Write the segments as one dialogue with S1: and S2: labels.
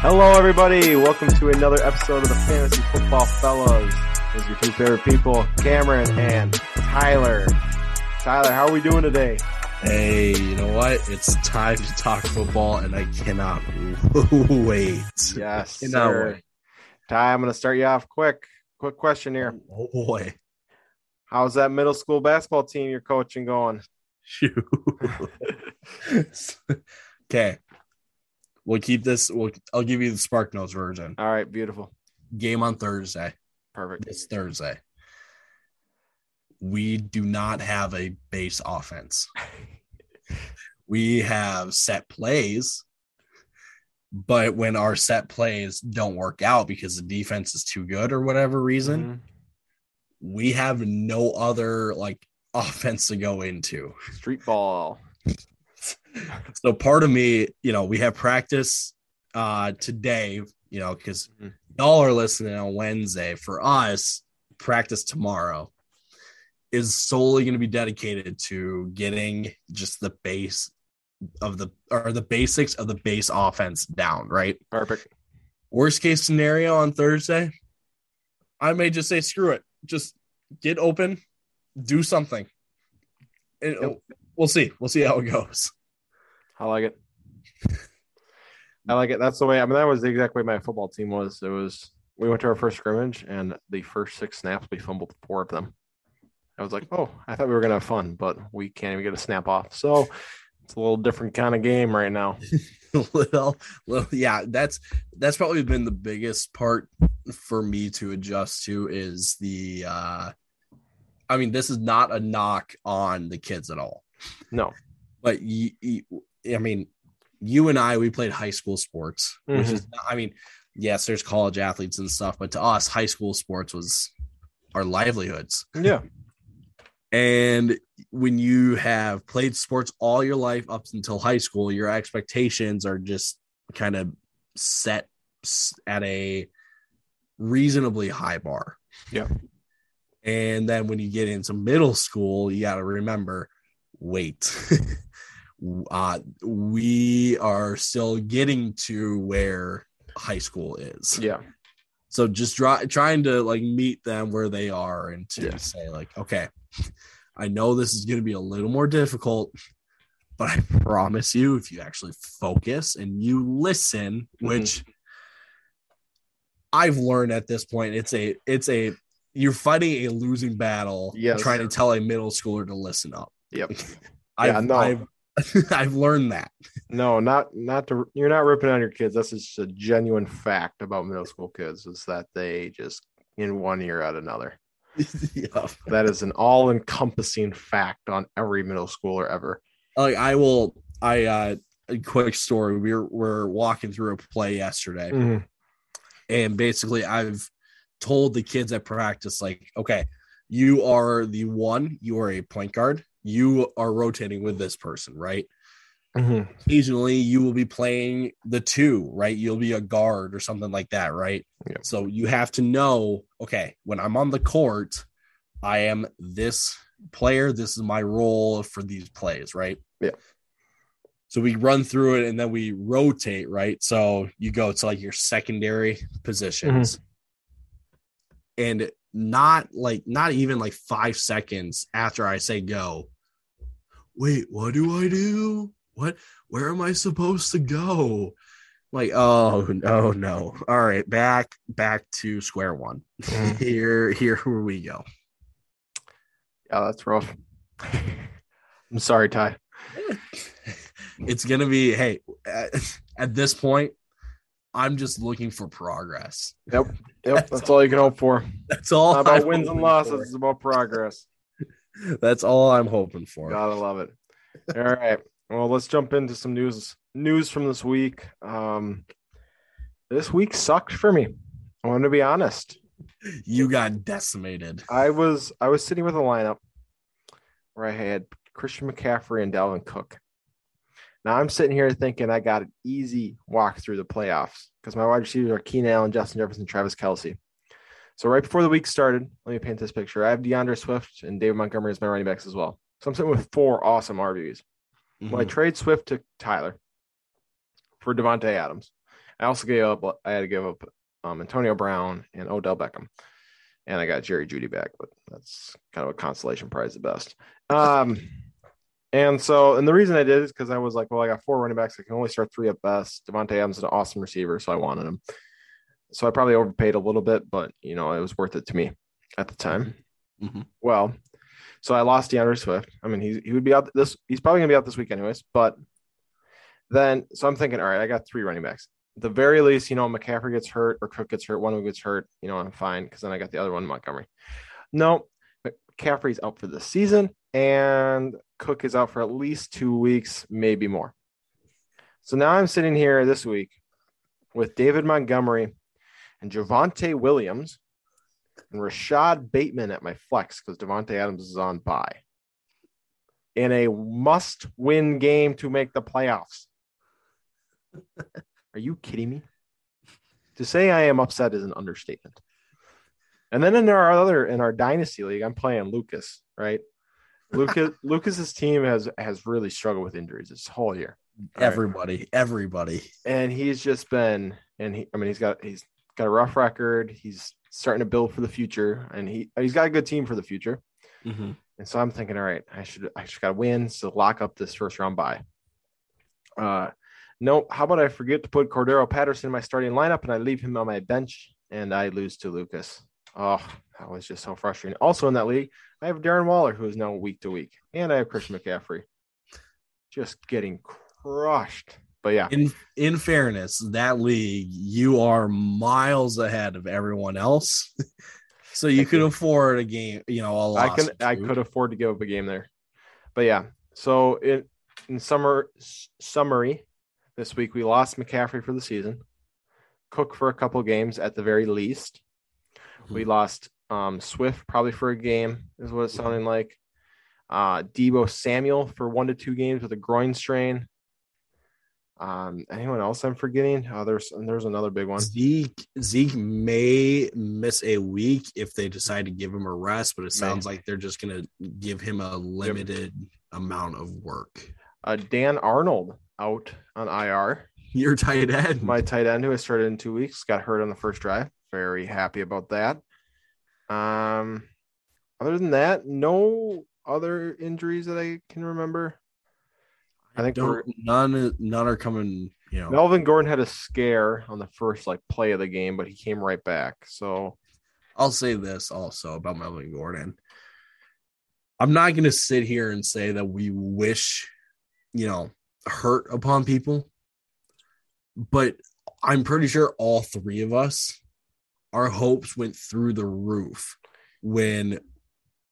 S1: Hello, everybody. Welcome to another episode of the Fantasy Football Fellows. Is your two favorite people, Cameron and Tyler. Tyler, how are we doing today?
S2: Hey, you know what? It's time to talk football, and I cannot wait.
S1: Yes,
S2: Cannot
S1: sir.
S2: wait.
S1: Ty, I'm going to start you off quick. Quick question here.
S2: Oh, oh boy.
S1: How's that middle school basketball team you're coaching going?
S2: Shoot. okay. We'll keep this. We'll, I'll give you the Spark Notes version.
S1: All right, beautiful.
S2: Game on Thursday.
S1: Perfect.
S2: It's Thursday. We do not have a base offense. we have set plays, but when our set plays don't work out because the defense is too good or whatever reason,
S1: Mhm.
S2: we have no other like offense to go into.
S1: Street ball.
S2: So part of me, you know, we have practice uh today, you know, because
S1: Mhm.
S2: y'all are listening on Wednesday. For us, practice tomorrow is solely going to be dedicated to getting just the base of the or the basics of the base offense down, right?
S1: Perfect.
S2: Worst case scenario on Thursday, I may just say screw it. Just get open, do something. And
S1: Yep.
S2: We'll see. We'll see how it goes.
S1: I like it. I like it. That's the way. I mean, that was the exact way my football team was. It was we went to our first scrimmage, and the first six snaps we fumbled four of them. I was like, oh, I thought we were gonna have fun, but we can't even get a snap off. So it's a little different kind of game right now.
S2: little, little, yeah. That's that's probably been the biggest part for me to adjust to is the. uh I mean, this is not a knock on the kids at all,
S1: No,
S2: but you, you I mean, you and I, we played high school sports, which
S1: Mhm.
S2: is, I mean, yes, there's college athletes and stuff, but to us, high school sports was our livelihoods.
S1: yeah,
S2: And when you have played sports all your life up until high school, your expectations are just kind of set at a reasonably high bar.
S1: Yeah.
S2: And then when you get into middle school, you got to remember wait. uh, we are still getting to where high school is.
S1: yeah,
S2: So just try, trying to like meet them where they are and to
S1: Yeah.
S2: say like, okay, I know this is going to be a little more difficult, but I promise you, if you actually focus and you listen,
S1: Mm-hmm.
S2: which I've learned at this point, it's a, it's a, you're fighting a losing battle,
S1: Yes.
S2: trying to tell a middle schooler to listen up.
S1: yep.
S2: I've,
S1: Yeah, no.
S2: I've, I've learned that.
S1: No, not not to. You're not ripping on your kids. That's just a genuine fact about middle school kids is that they just in one year out another.
S2: yeah.
S1: That is an all-encompassing fact on every middle schooler ever.
S2: like I will I uh a quick story. We were we're walking through a play yesterday
S1: Mm-hmm.
S2: and basically I've told the kids at practice like, okay, you are the one, you are a point guard, you are rotating with this person, right?
S1: Mm-hmm.
S2: Occasionally you will be playing the two, right? You'll be a guard or something like that, right?
S1: Yeah.
S2: So you have to know, okay, when I'm on the court, I am this player, this is my role for these plays, right?
S1: Yeah.
S2: So we run through it and then we rotate, right? So you go to like your secondary positions. And not like not even like 5 seconds after I say go. Wait, what do I do? What where am I supposed to go? Like, oh no, no. All right, back back to square one.
S1: Mhm.
S2: here here where we go.
S1: Yeah, that's rough. I'm sorry, Ty.
S2: it's gonna be hey at, at this point i'm just looking for progress
S1: Yep, yep. That's all you can hope for.
S2: that's all
S1: Not about wins and losses.
S2: for.
S1: It's about progress.
S2: That's all i'm hoping for
S1: Gotta love it. All right. Well, let's jump into some news. News from this week. Um, this week sucked for me. I want to be honest.
S2: you got decimated
S1: I was I was sitting with a lineup where I had Christian McCaffrey and Dalvin Cook. Now I'm sitting here thinking I got an easy walk through the playoffs because my wide receivers are Keenan Allen, Justin Jefferson, Travis Kelce. So right before the week started, let me paint this picture. I have D'Andre Swift and David Montgomery as my running backs as well. So I'm sitting with four awesome RBs. Well, I trade Swift to Tyler for Davante Adams. I also gave up. I had to give up um, Antonio Brown and Odell Beckham, and I got Jerry Jeudy back, but that's kind of a consolation prize at best. Um, and so, and the reason I did is because I was like, well, I got four running backs. I can only start three at best. Davante Adams is an awesome receiver, so I wanted him. So I probably overpaid a little bit, but you know, it was worth it to me at the time.
S2: Mhm.
S1: Well, so I lost D'Andre Swift. I mean, he's he would be out this. He's probably gonna be out this week anyways. But then, so I'm thinking, all right, I got three running backs. At the very least, you know, McCaffrey gets hurt or Cook gets hurt. One of them gets hurt. You know, I'm fine because then I got the other one, Montgomery. No, McCaffrey's out for the season, and Cook is out for at least two weeks, maybe more. So now I'm sitting here this week with David Montgomery and Javonte Williams and Rashod Bateman at my flex because Davante Adams is on bye in a must win game to make the playoffs. Are you kidding me? To say I am upset is an understatement. And then in our other in our dynasty league, I'm playing Lucas, right? Lucas Lucas's team has has really struggled with injuries this whole year. All right.
S2: Everybody, everybody.
S1: and he's just been and he I mean he's got he's got a rough record. He's starting to build for the future and he he's got a good team for the future.
S2: Mhm.
S1: And so I'm thinking, all right, I should I should got to win to lock up this first round bye. Uh no, how about I forget to put Cordarrelle Patterson in my starting lineup and I leave him on my bench and I lose to Lucas. Oh, that was just so frustrating. Also in that league, I have Darren Waller, who is now week to week, and I have Christian McCaffrey. Just getting crushed. But yeah,
S2: In in fairness, that league you are miles ahead of everyone else, so you could afford a game. You know, a loss
S1: I can I could afford to give up a game there. But yeah, so in in summer summary, this week we lost McCaffrey for the season, Cook for a couple games at the very least. We lost um, Swift probably for a game is what it's sounding like. Uh, Deebo Samuel for one to two games with a groin strain. Um, anyone else I'm forgetting? Oh, there's there's another big one.
S2: Zeke Zeke may miss a week if they decide to give him a rest, but it sounds like they're just gonna give him a limited amount of work.
S1: Uh, Dan Arnold out on IR.
S2: Your tight end,
S1: My tight end who has started in two weeks got hurt on the first drive. Very happy about that. Um, other than that, no other injuries that I can remember. I think
S2: none none are coming. You know,
S1: Melvin Gordon had a scare on the first like play of the game, but he came right back. So
S2: I'll say this also about Melvin Gordon. I'm not going to sit here and say that we wish, you know, hurt upon people, but I'm pretty sure all three of us, our hopes went through the roof when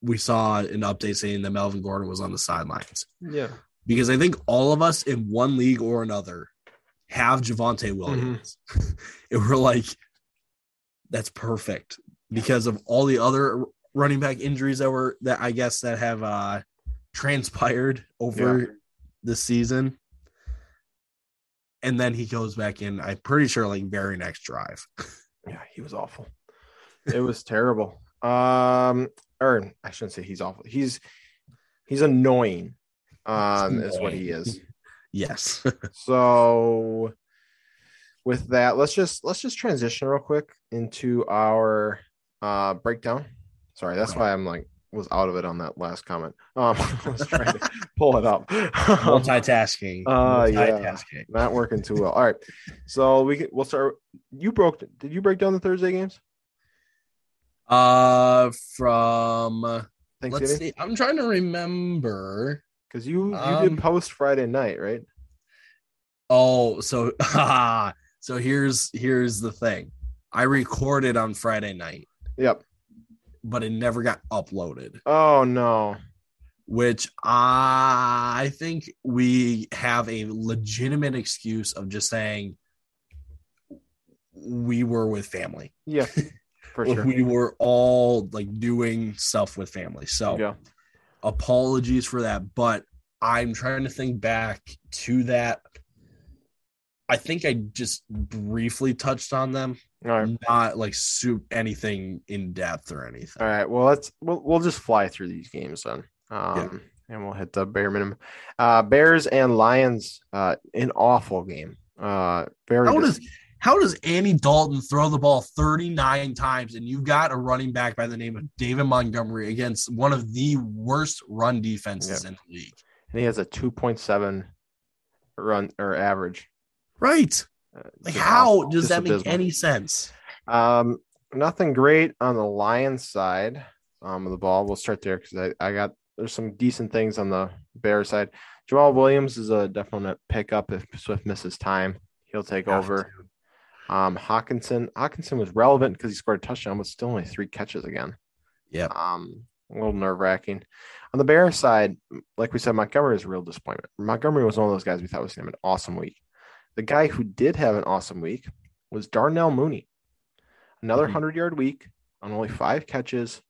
S2: we saw an update saying that Melvin Gordon was on the sidelines.
S1: yeah,
S2: Because I think all of us in one league or another have Javonte Williams. and we're like, that's perfect because of all the other running back injuries that were that I guess that have uh transpired over the season. And then he goes back in, I'm pretty sure like very next drive.
S1: yeah, he was awful. It was terrible. Um, or I shouldn't say he's awful. He's he's annoying. Um, is what he is.
S2: Yes.
S1: So with that, let's just let's just transition real quick into our uh breakdown. Sorry, that's why I'm like was out of it on that last comment. Um I was trying to pull it up.
S2: Multitasking.
S1: Uh, yeah.
S2: Multitasking.
S1: Not working too well. All right. So we can we'll start you broke did you break down the Thursday games?
S2: Uh from let's see. I'm trying to remember.
S1: Because you you
S2: Um,
S1: did post Friday night, right?
S2: Oh, so so here's here's the thing. I recorded on Friday night,
S1: Yep.
S2: but it never got uploaded,
S1: Oh no.
S2: which I think we have a legitimate excuse of just saying we were with family.
S1: Yeah, for sure.
S2: We were all like doing stuff with family. So
S1: Yeah.
S2: Apologies for that, but I'm trying to think back to that. I think I just briefly touched on them,
S1: right.
S2: not like soup anything in depth or anything.
S1: All right. Well, let's we'll, we'll just fly through these games then. Um, and we'll hit the bare minimum. Uh, Bears and Lions, uh, an awful game. Uh, very
S2: How does How does Andy Dalton throw the ball 39 times and you've got a running back by the name of David Montgomery against one of the worst run defenses
S1: Yep.
S2: in the league?
S1: And he has a 2.7 run or average.
S2: Right.
S1: Uh,
S2: Like, how does
S1: Just
S2: that make
S1: abysmal.
S2: any sense?
S1: Um, nothing great on the Lions side um, of the ball. We'll start there because I, I got there's some decent things on the Bears side. Jamaal Williams is a definite pickup if Swift misses time. He'll take over. Um, Hockenson Hockenson was relevant because he scored a touchdown, but still only three catches again.
S2: Yeah.
S1: Um, a little nerve wracking. On the Bears side, like we said, Montgomery is a real disappointment. Montgomery was one of those guys we thought was going to have an awesome week. The guy who did have an awesome week was Darnell Mooney. Another
S2: Mhm.
S1: 100 yard week on only five catches.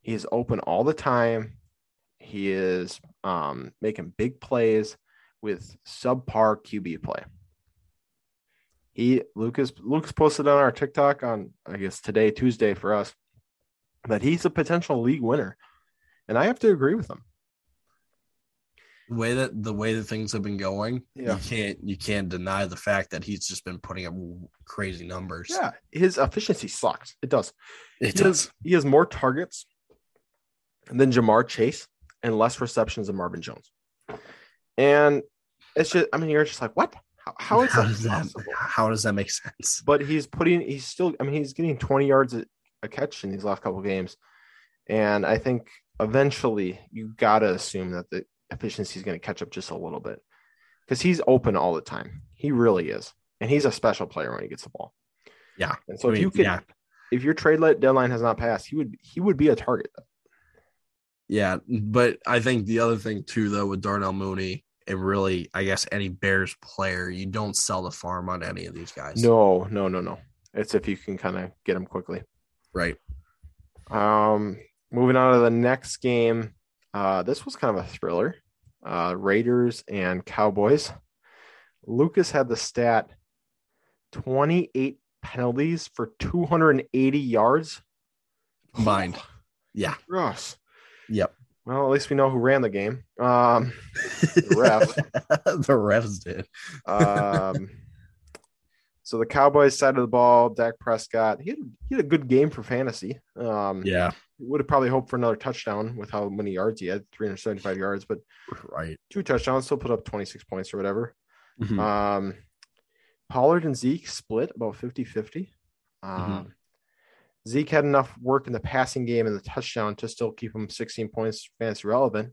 S1: He is open all the time. He is um, making big plays with subpar QB play. He Lucas Lucas posted on our TikTok on I guess today Tuesday for us that he's a potential league winner, and I have to agree with him.
S2: The way that the way that things have been going,
S1: Yeah.
S2: you can't you can't deny the fact that he's just been putting up crazy numbers.
S1: Yeah, his efficiency sucks. It does.
S2: it
S1: He has, he has more targets than Ja'Marr Chase and less receptions than Marvin Jones. And it's just, I mean, you're just like, what? How, how is
S2: how
S1: that
S2: does that
S1: possible?
S2: how does that make sense?
S1: But he's putting, he's still, I mean, he's getting 20 yards a, a catch in these last couple of games. And I think eventually you got to assume that the efficiency is going to catch up just a little bit because he's open all the time. He really is. And he's a special player when he gets the ball.
S2: Yeah.
S1: And so
S2: I
S1: if
S2: mean,
S1: you could,
S2: yeah,
S1: if your trade deadline has not passed, he would, he would be a target.
S2: yeah, but I think the other thing too, though, with Darnell Mooney and really, I guess any Bears player, you don't sell the farm on any of these guys.
S1: No, no, no, no. It's if you can kind of get them quickly.
S2: right?
S1: Um, moving on to the next game. Uh, this was kind of a thriller. Uh, Raiders and Cowboys. Lucas had the stat 28 penalties for 280 yards.
S2: Combined. Yeah.
S1: Gross.
S2: Yep.
S1: Well, at least we know who ran the game. Um, ref.
S2: the refs did.
S1: um, so the Cowboys side of the ball, Dak Prescott, he had, he had a good game for fantasy. Um,
S2: Yeah.
S1: would have probably hoped for another touchdown with how many yards he had 375 yards, but
S2: Right.
S1: two touchdowns still put up 26 points or whatever.
S2: Mhm.
S1: Um, Pollard and Zeke split about 50 50. Um,
S2: Mhm.
S1: Zeke had enough work in the passing game and the touchdown to still keep him 16 points fantasy relevant.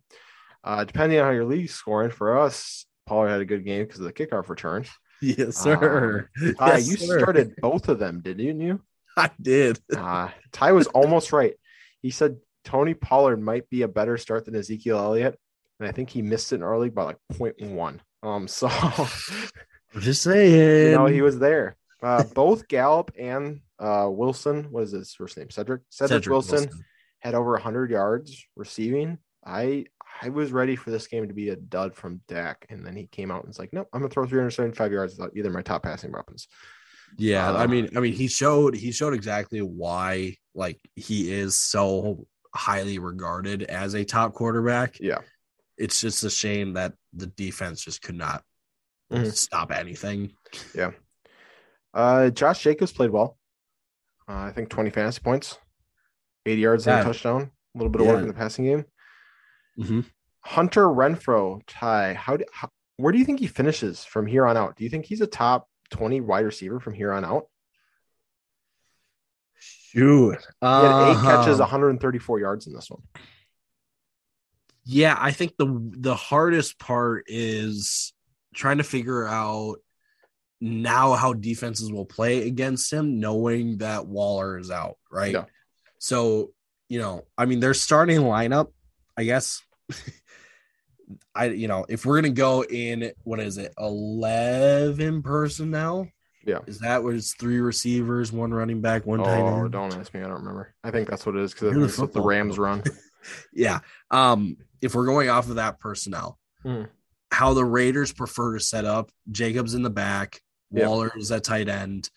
S1: Uh, depending on how your league scoring, for us, Pollard had a good game because of the kickoff return.
S2: Yes, sir.
S1: Uh,
S2: Yes,
S1: you
S2: sir.
S1: started both of them, didn't you?
S2: I did.
S1: Uh, Ty was almost right. He said Tony Pollard might be a better start than Ezekiel Elliott, and I think he missed it in our league by like 0.1. Um, so
S2: I'm just saying.
S1: you know he was there. Uh, both Gallup and uh, Wilson, what is his first name? Cedric. Cedric,
S2: Cedric
S1: Wilson, had over 100 yards receiving. I I was ready for this game to be a dud from Dak, and then he came out and was like, "Nope, I'm gonna throw 375 yards without either my top passing weapons."
S2: Yeah, I
S1: Uh,
S2: mean, I mean, he showed he showed exactly why like he is so highly regarded as a top quarterback.
S1: Yeah.
S2: It's just a shame that the defense just could not
S1: Mhm.
S2: stop anything.
S1: Uh, Josh Jacobs played well. Uh, I think 20 fantasy points, 80 yards and a touchdown, a little bit of work in the passing game.
S2: Mhm.
S1: Hunter Renfrow, Ty, how, do, how where do you think he finishes from here on out? Do you think he's a top 20 wide receiver from here on out?
S2: Shoot,
S1: He had eight catches,
S2: Uh,
S1: 134 yards in this one.
S2: Yeah, I think the the hardest part is trying to figure out now how defenses will play against him, knowing that Waller is out, right?
S1: Yeah.
S2: So, you know, I mean, their starting lineup, I guess. I, you know, if we're gonna go in, what is it, eleven personnel?
S1: Yeah.
S2: Is that was three receivers, one running back, one tight
S1: Oh,
S2: end?
S1: don't ask me. I don't remember. I think that's what it is because that's what the Rams run.
S2: yeah. Um, if we're going off of that personnel,
S1: Hmm.
S2: how the Raiders prefer to set up Jacobs in the back,
S1: Yeah.
S2: Waller is at tight end.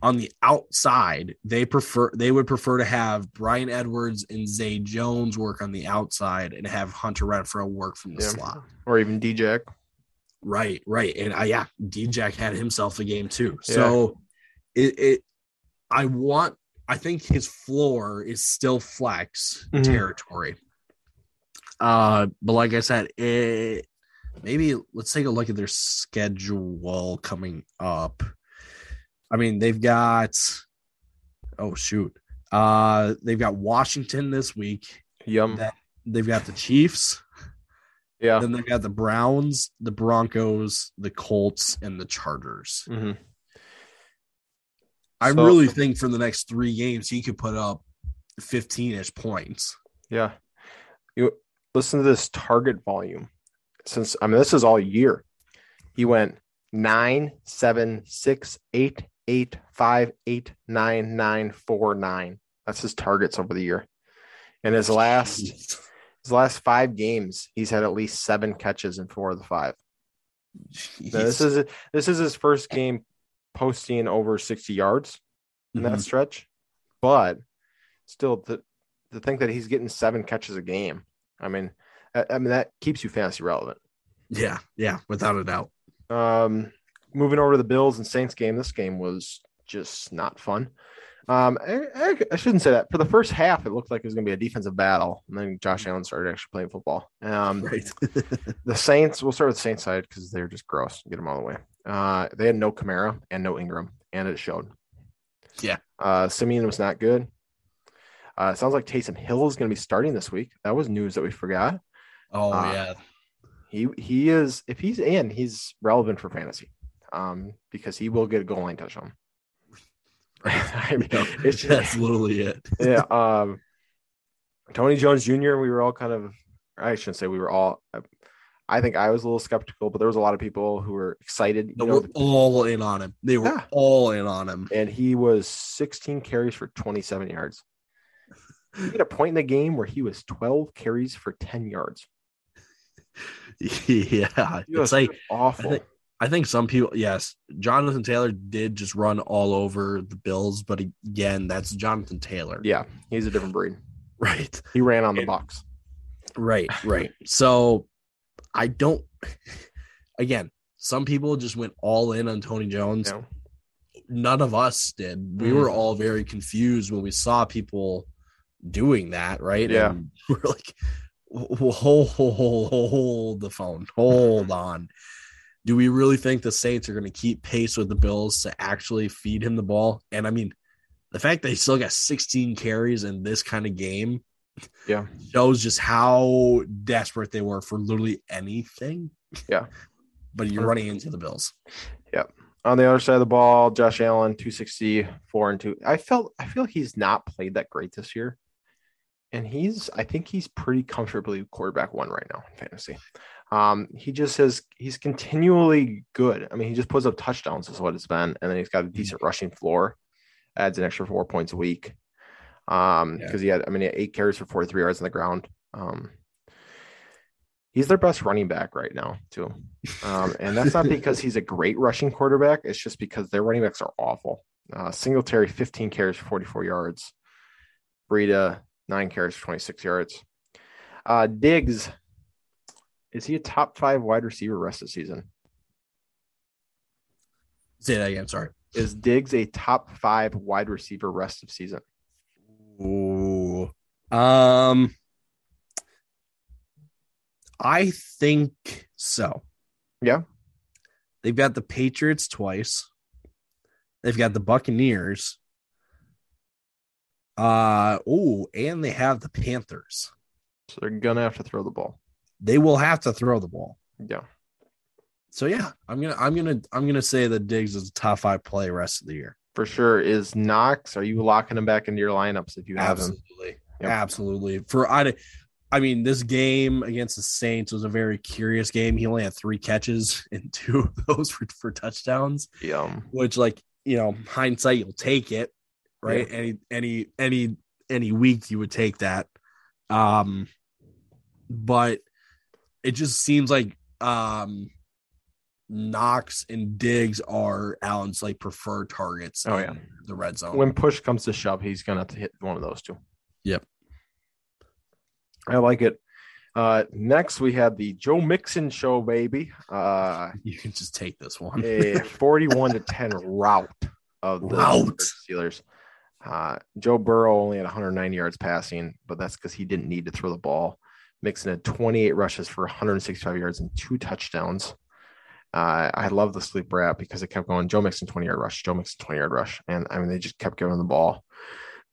S2: On the outside, they prefer they would prefer to have Bryan Edwards and Zay Jones work on the outside and have Hunter Renfrow work from the
S1: Yeah.
S2: slot.
S1: Or even DJ.
S2: Right, right. And I yeah, D-Jack had himself a game too. So it, it I want I think his floor is still flex
S1: Mhm.
S2: territory. Uh but like I said, it maybe let's take a look at their schedule coming up. I mean, they've got oh shoot. Uh they've got Washington this week.
S1: Yum.
S2: They've got the Chiefs,
S1: Yeah.
S2: then they've got the Browns, the Broncos, the Colts, and the Chargers.
S1: hmm
S2: I
S1: So-
S2: really think for the next three games, he could put up 15 ish points.
S1: Yeah. You listen to this target volume. Since I mean this is all year. He went nine, seven, six, eight, eight, five, eight, nine, nine, four, nine. That's his targets over the year. And his last his last five games, he's had at least seven catches in four of the five. This is this is his first game posting over 60 yards in that
S2: Mhm.
S1: stretch. But still to to think that he's getting seven catches a game. I mean, I, mean that keeps you fantasy relevant.
S2: yeah, yeah, without a doubt.
S1: Um, moving over to the Bills and Saints game, this game was just not fun. Um, I, I, I shouldn't say that. For the first half, it looked like it was going to be a defensive battle, and then Josh Allen started actually playing football. Um,
S2: Right.
S1: the Saints, we'll start with the Saints side because they're just gross. Get them all the way. Uh, they had no Kamara and no Ingram, and it showed.
S2: Yeah.
S1: Uh, Siemian was not good. Uh, sounds like Taysom Hill is going to be starting this week. That was news that we forgot.
S2: Oh,
S1: Uh,
S2: yeah.
S1: He he is if he's in, he's relevant for fantasy, um, because he will get a goal line touchdown. I mean, it's just,
S2: That's literally it.
S1: yeah. Um, Tony Jones Jr. We were all kind of, I shouldn't say we were all. I think I was a little skeptical, but there was a lot of people who were excited. You
S2: They
S1: know,
S2: were all in on him. They were
S1: Yeah.
S2: all in on him.
S1: and he was 16 carries for 27 yards. He had a point in the game where he was 12 carries for 10 yards.
S2: yeah. It's like
S1: awful.
S2: I think- I think some people, yes, Jonathan Taylor did just run all over the Bills, but again, that's Jonathan Taylor.
S1: yeah, he's a different breed.
S2: Right.
S1: He ran on the
S2: And-
S1: box.
S2: Right. Right. So I don't, again, some people just went all in on Tony Jones.
S1: Know?
S2: None of us did. We
S1: Mhm.
S2: were all very confused when we saw people doing that. Right.
S1: Yeah.
S2: And we're like, hold, hold, hold, the phone. Hold on. Do we really think the Saints are going to keep pace with the Bills to actually feed him the ball? And I mean, the fact that he still got 16 carries in this kind of game
S1: Yeah.
S2: shows just how desperate they were for literally anything.
S1: Yeah.
S2: But you're running into the Bills. Yep.
S1: On the other side of the ball, Josh Allen, 264 and 2. I felt I feel like he's not played that great this year. And he's I think he's pretty comfortably quarterback one right now in fantasy. Um, he just has he's continually good. I mean, he just puts up touchdowns is what it's been, and then he's got a decent rushing floor, adds an extra four points a week. Um,
S2: Yeah.
S1: because he had I mean he had eight carries for 43 yards on the ground. Um he's their best running back right now, too. Um, and that's not because he's a great rushing quarterback. It's just because their running backs are awful. Uh, Singletary, 15 carries for 44 yards. Breida, nine carries for 26 yards. Uh, Diggs, is he a top five wide receiver rest of the season?
S2: Say that again. Sorry.
S1: Is Diggs a top five wide receiver rest of season?
S2: Ooh. Um, I think so.
S1: Yeah.
S2: They've got the Patriots twice. They've got the Buccaneers. Uh oh, and they have the Panthers.
S1: So they're gonna have to throw the ball.
S2: They will have to throw the ball.
S1: Yeah.
S2: So yeah, I'm gonna I'm gonna I'm gonna say that Diggs is a top five play rest of the year.
S1: For sure. Is Knox, are you locking him back into your lineups if you have him?
S2: Absolutely,
S1: Yep.
S2: absolutely. For I, I mean, this game against the Saints was a very curious game. He only had three catches, and two of those were for touchdowns.
S1: Yeah.
S2: Which, like you know, hindsight, you'll take it, right? Any any any any week you would take that. Um, but it just seems like um Knox and Diggs are Allen's like preferred targets.
S1: Oh,
S2: in
S1: yeah.
S2: the red zone.
S1: when push comes to shove, he's gonna have to hit one of those two.
S2: Yep.
S1: I like it. Uh, next, we have the Joe Mixon show, baby. Uh,
S2: You can just take this one.
S1: a 41 to 10 rout of the
S2: Rout.
S1: Steelers. Uh, Joe Burrow only had 190 yards passing, but that's because he didn't need to throw the ball. Mixon had 28 rushes for 165 yards and two touchdowns. Uh, I love the sleeper app because it kept going Joe Mixon 20 yard rush, Joe Mixon 20 yard rush. And I mean, they just kept giving the ball.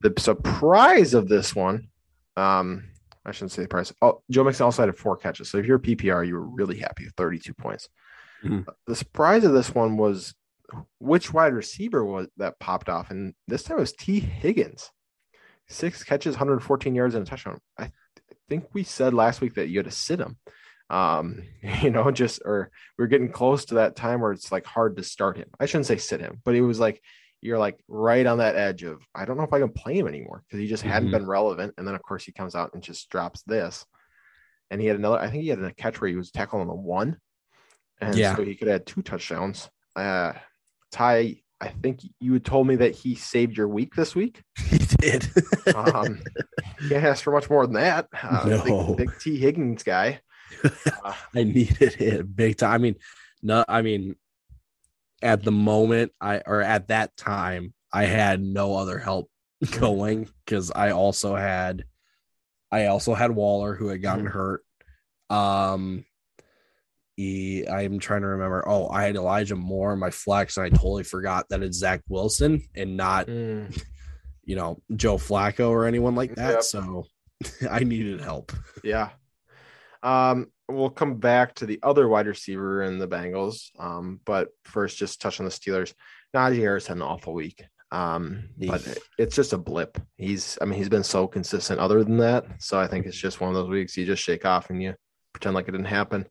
S1: The surprise of this one, um, I shouldn't say the price. Oh, Joe Mixon also had four catches. So if you're PPR, you were really happy with 32 points.
S2: Mhm.
S1: The surprise of this one was which wide receiver was that popped off, and this time it was Tee Higgins, six catches, 114 yards, and a touchdown. I think we said last week that you had to sit him. Um, you know, just or we're getting close to that time where it's like hard to start him. I shouldn't say sit him, but it was like you're like right on that edge of I don't know if I can play him anymore because he just hadn't
S2: Mhm.
S1: been relevant. And then of course he comes out and just drops this. And he had another, I think he had a catch where he was tackling a one. And
S2: Yeah.
S1: so he could have two touchdowns. Uh Ty, I think you had told me that he saved your week this week.
S2: he did.
S1: Um, can't ask for much more than that. Uh,
S2: No.
S1: big, big Tee Higgins guy. Uh,
S2: I needed it big time. I mean, no, I mean, at the moment, I or at that time, I had no other help going because I also had, I also had Waller who had gotten
S1: Mhm.
S2: hurt. Um, he, I'm trying to remember. Oh, I had Elijah Moore in my flex, and I totally forgot that it's Zach Wilson and not
S1: mm,
S2: you know Joe Flacco or anyone like that.
S1: Yep.
S2: So I needed help.
S1: yeah. Um, we'll come back to the other wide receiver in the Bengals. Um, but first, just touch on the Steelers. Najee Harris had an awful week. Um, but it's just a blip. He's, I mean, he's been so consistent other than that. So I think it's just one of those weeks you just shake off and you pretend like it didn't happen.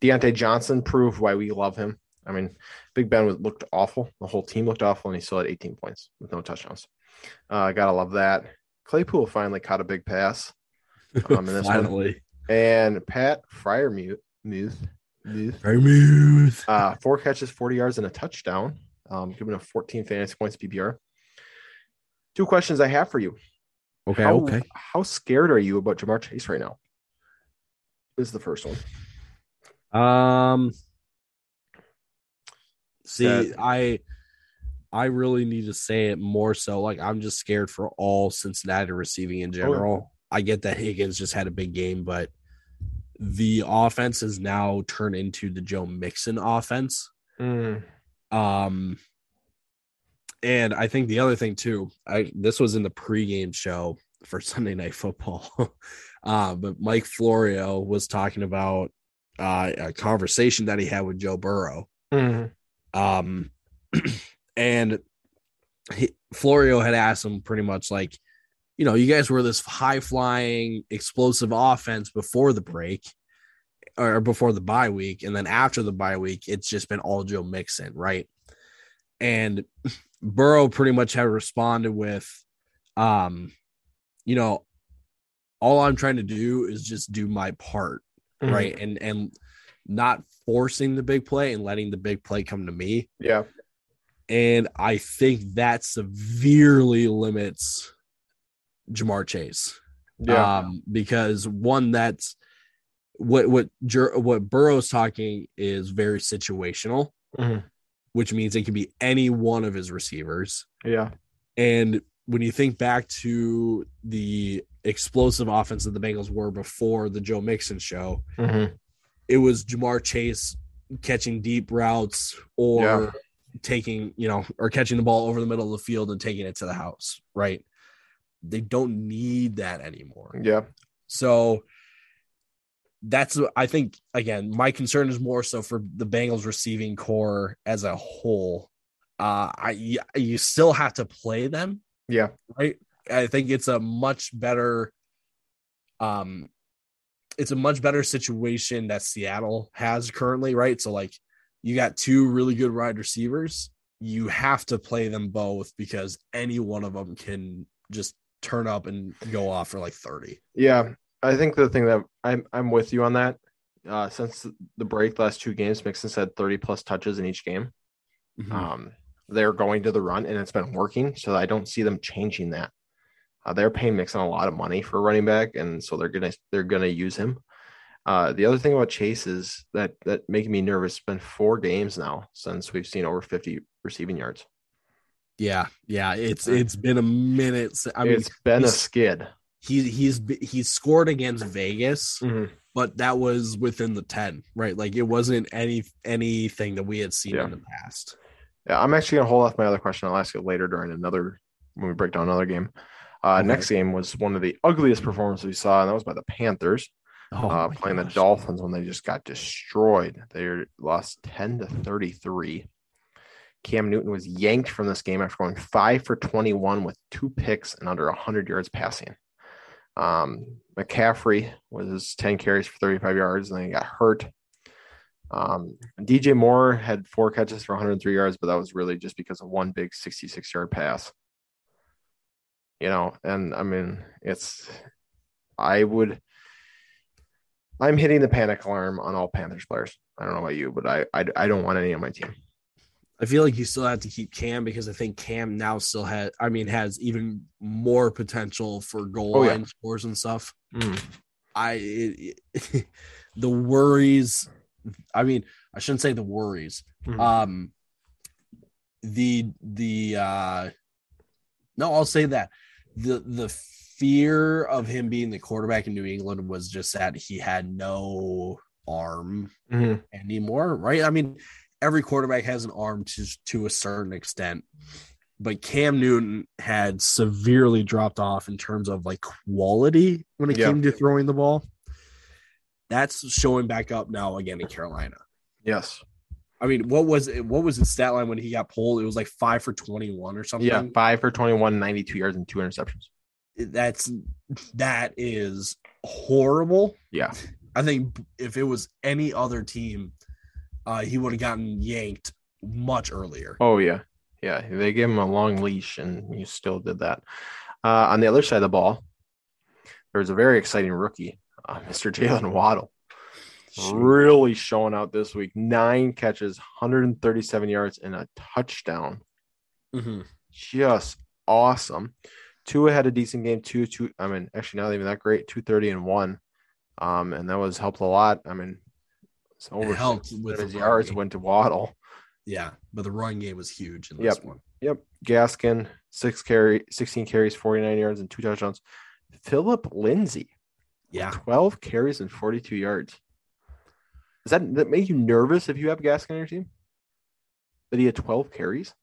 S1: Diontae Johnson proved why we love him. I mean, Big Ben was, looked awful. The whole team looked awful, and he still had 18 points with no touchdowns. Uh, gotta love that. Claypool finally caught a big pass. Um, this one-
S2: Finally,
S1: and Pat Freiermuth, Muth, Muth uh, four catches, 40 yards, and a touchdown, um, giving a 14 fantasy points PPR. Two questions I have for you.
S2: Okay,
S1: how,
S2: okay.
S1: How scared are you about Ja'Marr Chase right now? Is the first one.
S2: Um, see,
S1: That-
S2: I, I really need to say it more so. Like I'm just scared for all Cincinnati receiving in general. I get that Higgins just had a big game, but the offense has now turned into the Joe Mixon offense.
S1: Mm,
S2: Um, and I think the other thing too, I this was in the pregame show for Sunday Night Football, uh, but Mike Florio was talking about uh, a conversation that he had with Joe Burrow,
S1: mm,
S2: um, and he, Florio had asked him pretty much like, you know, you guys were this high flying, explosive offense before the break or before the bye week. And then after the bye week, it's just been all Joe Mixon, right? And Burrow pretty much had responded with, um, you know, all I'm trying to do is just do my part,
S1: mhm.
S2: right? And and not forcing the big play and letting the big play come to me.
S1: Yeah.
S2: And I think that severely limits Ja'Marr Chase.
S1: Yeah.
S2: Um, because one that's what what what Burrow's talking is very situational,
S1: Mhm.
S2: which means it can be any one of his receivers.
S1: yeah.
S2: And when you think back to the explosive offense that the Bengals were before the Joe Mixon show,
S1: Mhm.
S2: it was Ja'Marr Chase catching deep routes or
S1: Yeah.
S2: taking, you know, or catching the ball over the middle of the field and taking it to the house, right? They don't need that anymore.
S1: Yeah.
S2: So that's I think again, my concern is more so for the Bengals receiving core as a whole. Uh I you still have to play them,
S1: Yeah.
S2: right? I think it's a much better um it's a much better situation that Seattle has currently, right? So like you got two really good wide receivers. You have to play them both because any one of them can just turn up and go off for like 30.
S1: Yeah, I think the thing that I'm I'm with you on that. Uh, since the break, the last two games, Mixon said 30 plus touches in each game.
S2: Mhm.
S1: Um, they're going to the run, and it's been working. So I don't see them changing that. Uh, they're paying Mixon a lot of money for running back, and so they're gonna they're gonna use him. Uh, the other thing about Chase is that that making me nervous. It's been four games now since we've seen over 50 receiving yards.
S2: Yeah, yeah. It's it's been a minute. I mean,
S1: it's been a skid.
S2: he he's he's scored against Vegas,
S1: Mhm.
S2: but that was within the ten, right? Like it wasn't any anything that we had seen
S1: Yeah.
S2: in the past.
S1: Yeah, I'm actually gonna hold off my other question. I'll ask it later during another when we break down another game. Uh,
S2: Okay.
S1: Next game was one of the ugliest performances we saw, and that was by the Panthers
S2: Oh,
S1: uh, playing the. Dolphins when they just got destroyed. They lost 10 to 33. Cam Newton was yanked from this game after going five for 21 with two picks and under 100 yards passing. Um, McCaffrey was 10 carries for 35 yards and then he got hurt. Um, DJ Moore had four catches for 103 yards, but that was really just because of one big 66 yard pass. You know, and I mean, it's, I would, I'm hitting the panic alarm on all Panthers players. I don't know about you, but I, I, I don't want any on my team.
S2: I feel like you still have to keep Cam because I think Cam now still has, I mean, has even more potential for goal
S1: Oh, yeah.
S2: line scores and stuff.
S1: Mm.
S2: I it, it- the worries. I mean, I shouldn't say the worries.
S1: Mhm.
S2: Um, the the uh, no, I'll say that the the fear of him being the quarterback in New England was just that he had no arm
S1: Mhm.
S2: anymore, right? I mean, every quarterback has an arm to to a certain extent, but Cam Newton had severely dropped off in terms of like quality when it
S1: Yeah.
S2: came to throwing the ball. That's showing back up now again in Carolina.
S1: Yes.
S2: I mean, what was it? What was his stat line when he got pulled? It was like five for twenty-one or something.
S1: Yeah. Five for 21, 92 yards and two interceptions.
S2: that's that is horrible.
S1: Yeah.
S2: I think if it was any other team, uh, he would have gotten yanked much earlier.
S1: Oh yeah, yeah. They gave him a long leash, and he still did that. Uh, on the other side of the ball, there was a very exciting rookie, uh, Mr. Jaylen Waddle, really showing out this week. Nine catches, 137 yards, and a touchdown.
S2: Mhm.
S1: Just awesome. Tua had a decent game too. Two, I mean, actually not even that great. Two thirty and one, um, and that was helped a lot. I mean, it's over
S2: helped with
S1: his
S2: the
S1: yards
S2: running.
S1: went to Waddle.
S2: Yeah, but the run game was huge in this
S1: Yep.
S2: one.
S1: Yep. Gaskin, six carry, 16 carries, 49 yards, and two touchdowns. Philip Lindsay,
S2: Yeah,
S1: 12 carries and 42 yards. Does that, that make you nervous if you have Gaskin on your team? That he had 12 carries?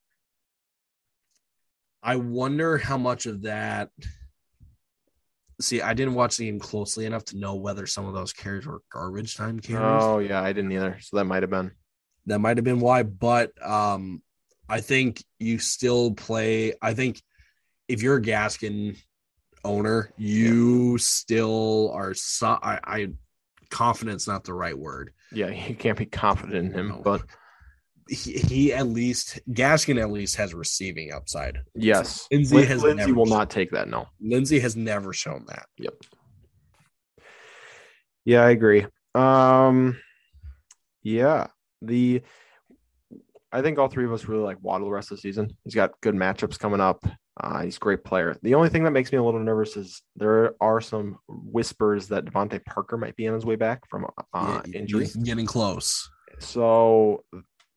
S2: I wonder how much of that. See, I didn't watch the game closely enough to know whether some of those carries were garbage time carries.
S1: Oh, yeah, I didn't either. So that might have been.
S2: that might have been why but um i think you still play i think if you're gaskin owner you still are so i, I confidence not the right word
S1: Yeah, you can't be confident in him,
S2: No.
S1: but
S2: he, he at least gaskin at least has receiving upside
S1: yes.
S2: Lindsay has
S1: Lindsay will not take that. No.
S2: lindsay has never shown that Yep.
S1: Yeah, I agree. Um, yeah, the I think all three of us really like Waddle the rest of the season. He's got good matchups coming up. Uh, he's a great player. The only thing that makes me a little nervous is there are some whispers that DeVante Parker might be on his way back from uh,
S2: Yeah,
S1: injury.
S2: getting close
S1: So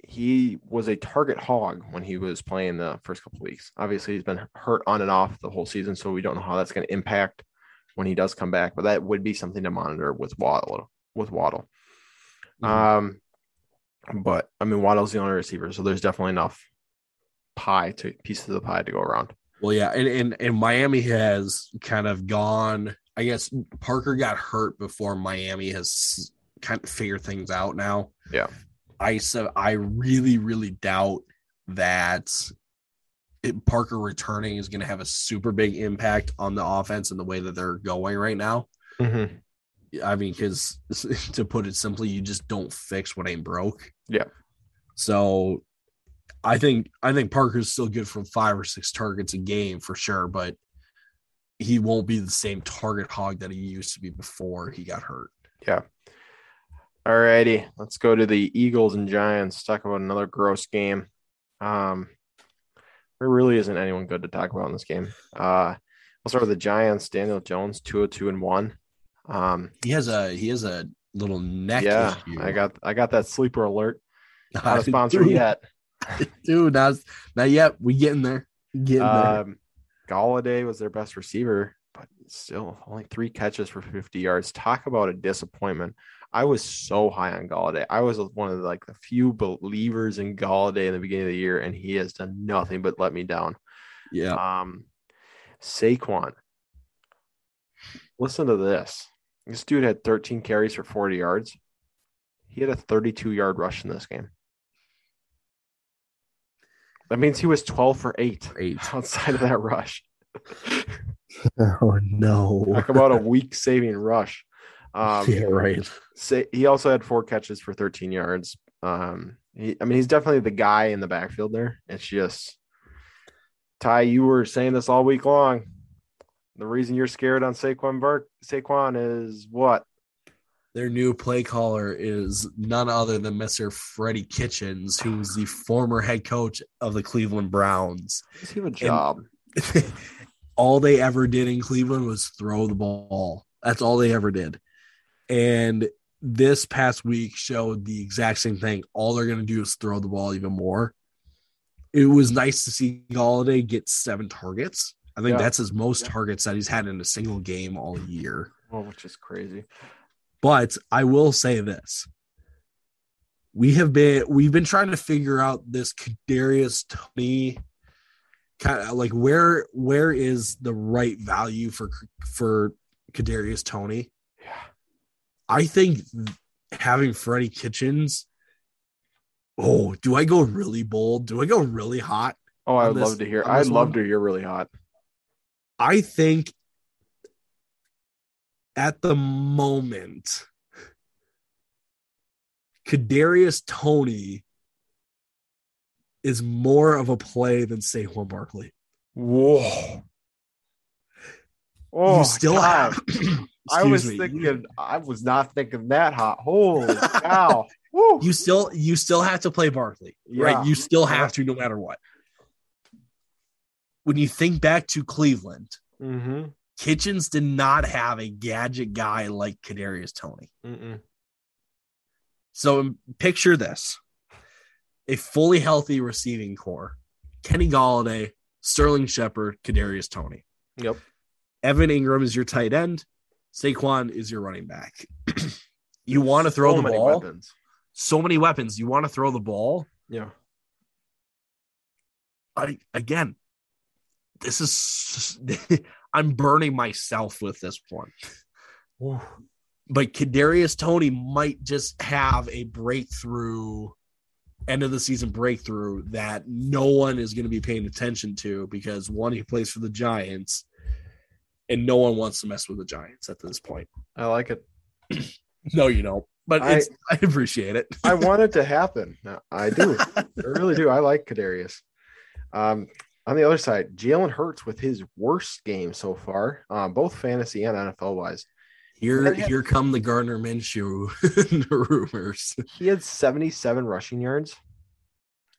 S1: he was a target hog when he was playing the first couple weeks. Obviously, he's been hurt on and off the whole season, so we don't know how that's going to impact when he does come back. But that would be something to monitor with Waddle. With Waddle, um, but I mean Waddle's the only receiver, so there's definitely enough pie to pieces of the pie to go around.
S2: Well, yeah, and, and and Miami has kind of gone. I guess Parker got hurt before Miami has kind of figured things out now.
S1: Yeah.
S2: I said I really, really doubt that it, Parker returning is going to have a super big impact on the offense and the way that they're going right now.
S1: Mm-hmm.
S2: I mean, because to put it simply, you just don't fix what ain't broke.
S1: Yeah.
S2: So I think I think Parker's still good from five or six targets a game for sure, but he won't be the same target hog that he used to be before he got hurt. Yeah.
S1: All righty, let's go to the Eagles and Giants. Talk about another gross game. Um, there really isn't anyone good to talk about in this game. Uh, I'll start with the Giants. Daniel Jones, two hundred two and one. Um,
S2: He has a he has a little neck
S1: yeah,
S2: issue.
S1: I got I got that sleeper alert.
S2: Not
S1: a sponsor yet.
S2: dude. Not, not yet. We getting there. Getting there.
S1: Um, Golladay was their best receiver, but still only three catches for 50 yards. Talk about a disappointment. I was so high on Golladay. I was one of the, like the few believers in Golladay in the beginning of the year, and he has done nothing but let me down.
S2: Yeah.
S1: Um, Saquon. Listen to this. This dude had 13 carries for 40 yards. He had a 32 yard rush in this game. That means he was 12 for eight
S2: Eight.
S1: outside of that rush.
S2: Oh no.
S1: Talk about a week saving rush. Um,
S2: yeah, right.
S1: say, he also had four catches for 13 yards. Um, he, I mean, he's definitely the guy in the backfield there. It's just Ty, you were saying this all week long. The reason you're scared on Saquon Burke, Saquon is what?
S2: Their new play caller is none other than Mr. Freddie Kitchens, who's the former head coach of the Cleveland Browns.
S1: Does he have a job?
S2: all they ever did in Cleveland was throw the ball. That's all they ever did. And this past week showed the exact same thing. All they're going to do is throw the ball even more. It was nice to see Golladay get seven targets. I think
S1: Yeah.
S2: that's his most
S1: Yeah.
S2: targets that he's had in a single game all year.
S1: oh, which is crazy.
S2: But I will say this. We have been we've been trying to figure out this Kadarius Toney kind of like where where is the right value for for Kadarius Toney?
S1: Yeah.
S2: I think having Freddie Kitchens. Oh, do I go really bold? Do I go really hot?
S1: Oh, I would
S2: this-
S1: love to hear. I'd love
S2: one?
S1: to hear really hot.
S2: I think at the moment, Kadarius Toney is more of a play than Saquon Barkley.
S1: Whoa. Oh,
S2: you still
S1: God.
S2: have.
S1: I was
S2: me,
S1: thinking. I was not thinking that hot. Holy cow! Woo.
S2: You still you still have to play Barkley,
S1: Yeah.
S2: right? You still have to, no matter what. When you think back to Cleveland,
S1: Mm-hmm.
S2: Kitchens did not have a gadget guy like Kadarius Toney.
S1: Mm-mm.
S2: So um, picture this: a fully healthy receiving corps, Kenny Golladay, Sterling Shepard, Kadarius Tony.
S1: Yep.
S2: Evan Engram is your tight end. Saquon is your running back. you want to throw
S1: So
S2: the
S1: many
S2: ball.
S1: weapons.
S2: So many weapons. You want to throw the ball.
S1: Yeah.
S2: I again, this is I'm burning myself with this one. But Kadarius Toney might just have a breakthrough, end of the season breakthrough that no one is going to be paying attention to because one, he plays for the Giants, and no one wants to mess with the Giants at this point.
S1: I like it.
S2: No, you don't. But
S1: I-
S2: it's I appreciate it.
S1: I want it to happen. I do. I really do. I like Kadarius. Um, on the other side, Jalen Hurts with his worst game so far, uh, both fantasy and NFL wise.
S2: Here, here come the Gardner Minshew rumors.
S1: He had 77 rushing yards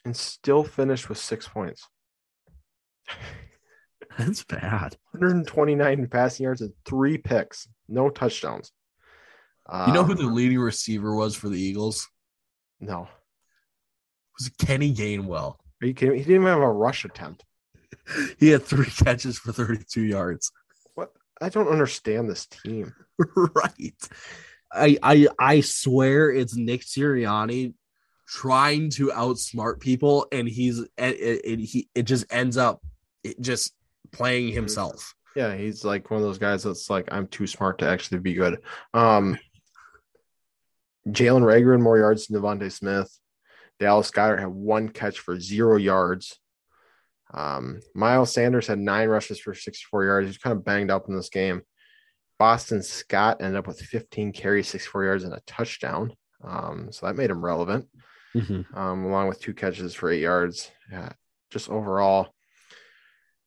S1: and still finished with six points.
S2: That's bad.
S1: 129 passing yards and three picks, no touchdowns.
S2: You know who
S1: Um,
S2: the leading receiver was for the Eagles?
S1: No.
S2: It was Kenny Gainwell.
S1: Are you kidding me? He didn't even have a rush attempt.
S2: He had three catches for 32 yards.
S1: What? I don't understand this team.
S2: right. I I I swear it's Nick Sirianni trying to outsmart people, and he's it, it, it- he it just ends up it just playing himself.
S1: Yeah, he's like one of those guys that's like, I'm too smart to actually be good. Um, Jalen Reagor and more yards than DeVonta Smith. Dallas Goedert had one catch for zero yards. Um, Miles Sanders had nine rushes for 64 yards. He's kind of banged up in this game. Boston Scott ended up with 15 carries, 64 yards, and a touchdown. Um, so that made him relevant, um, along with two catches for eight yards. Yeah, just overall,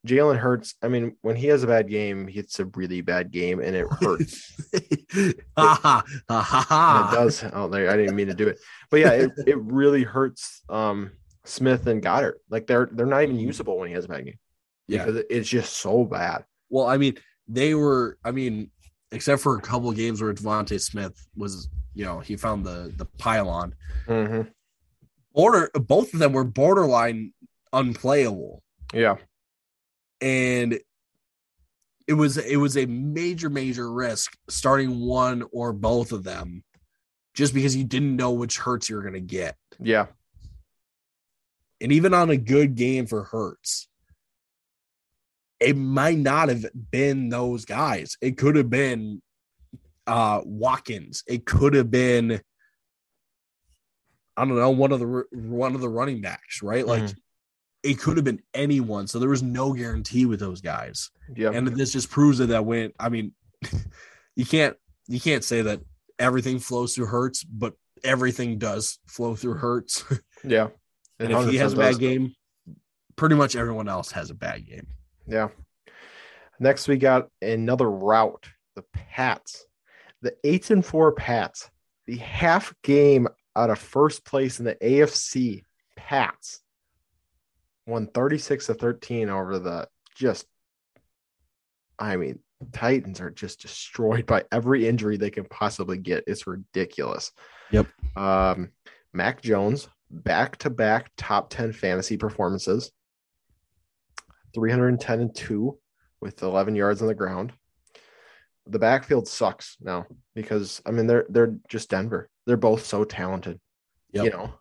S1: Jalen Hurts. I mean, when he has a bad game, it's a really bad game, and it hurts.
S2: ha ha
S1: it does. Oh, there, I didn't mean to do it, but yeah, it, it really hurts um, Smith and Goedert. Like they're they're not even usable when he has a bad game
S2: Yeah.
S1: because it's just so bad.
S2: Well, I mean, they were. I mean, except for a couple of games where DeVonta Smith was, you know, he found the the pylon.
S1: Mm-hmm.
S2: Border, both of them were borderline unplayable,
S1: Yeah.
S2: and it was it was a major major risk starting one or both of them, just because you didn't know which Hurts you were going to get.
S1: Yeah.
S2: And even on a good game for Hurts, it might not have been those guys. It could have been uh Watkins. It could have been I don't know one of the one of the running backs, right? Like
S1: Mhm.
S2: it could have been anyone. So there was no guarantee with those guys,
S1: Yeah.
S2: and this just proves it that when I mean, you can't you can't say that everything flows through Hurts, but everything does flow through Hurts.
S1: yeah.
S2: And if he has a bad
S1: does.
S2: game, pretty much everyone else has a bad game.
S1: Yeah. Next, we got another route. The Pats, the eight and four Pats, the half game out of first place in the AFC. Pats won 36 to 13 over the just, I mean, Titans are just destroyed by every injury they can possibly get. It's ridiculous.
S2: Yep.
S1: Um, Mac Jones, back to back top 10 fantasy performances. 310 and 2 with 11 yards on the ground. The backfield sucks now because I mean they're they're just Denver. They're both so talented.
S2: Yep.
S1: You know,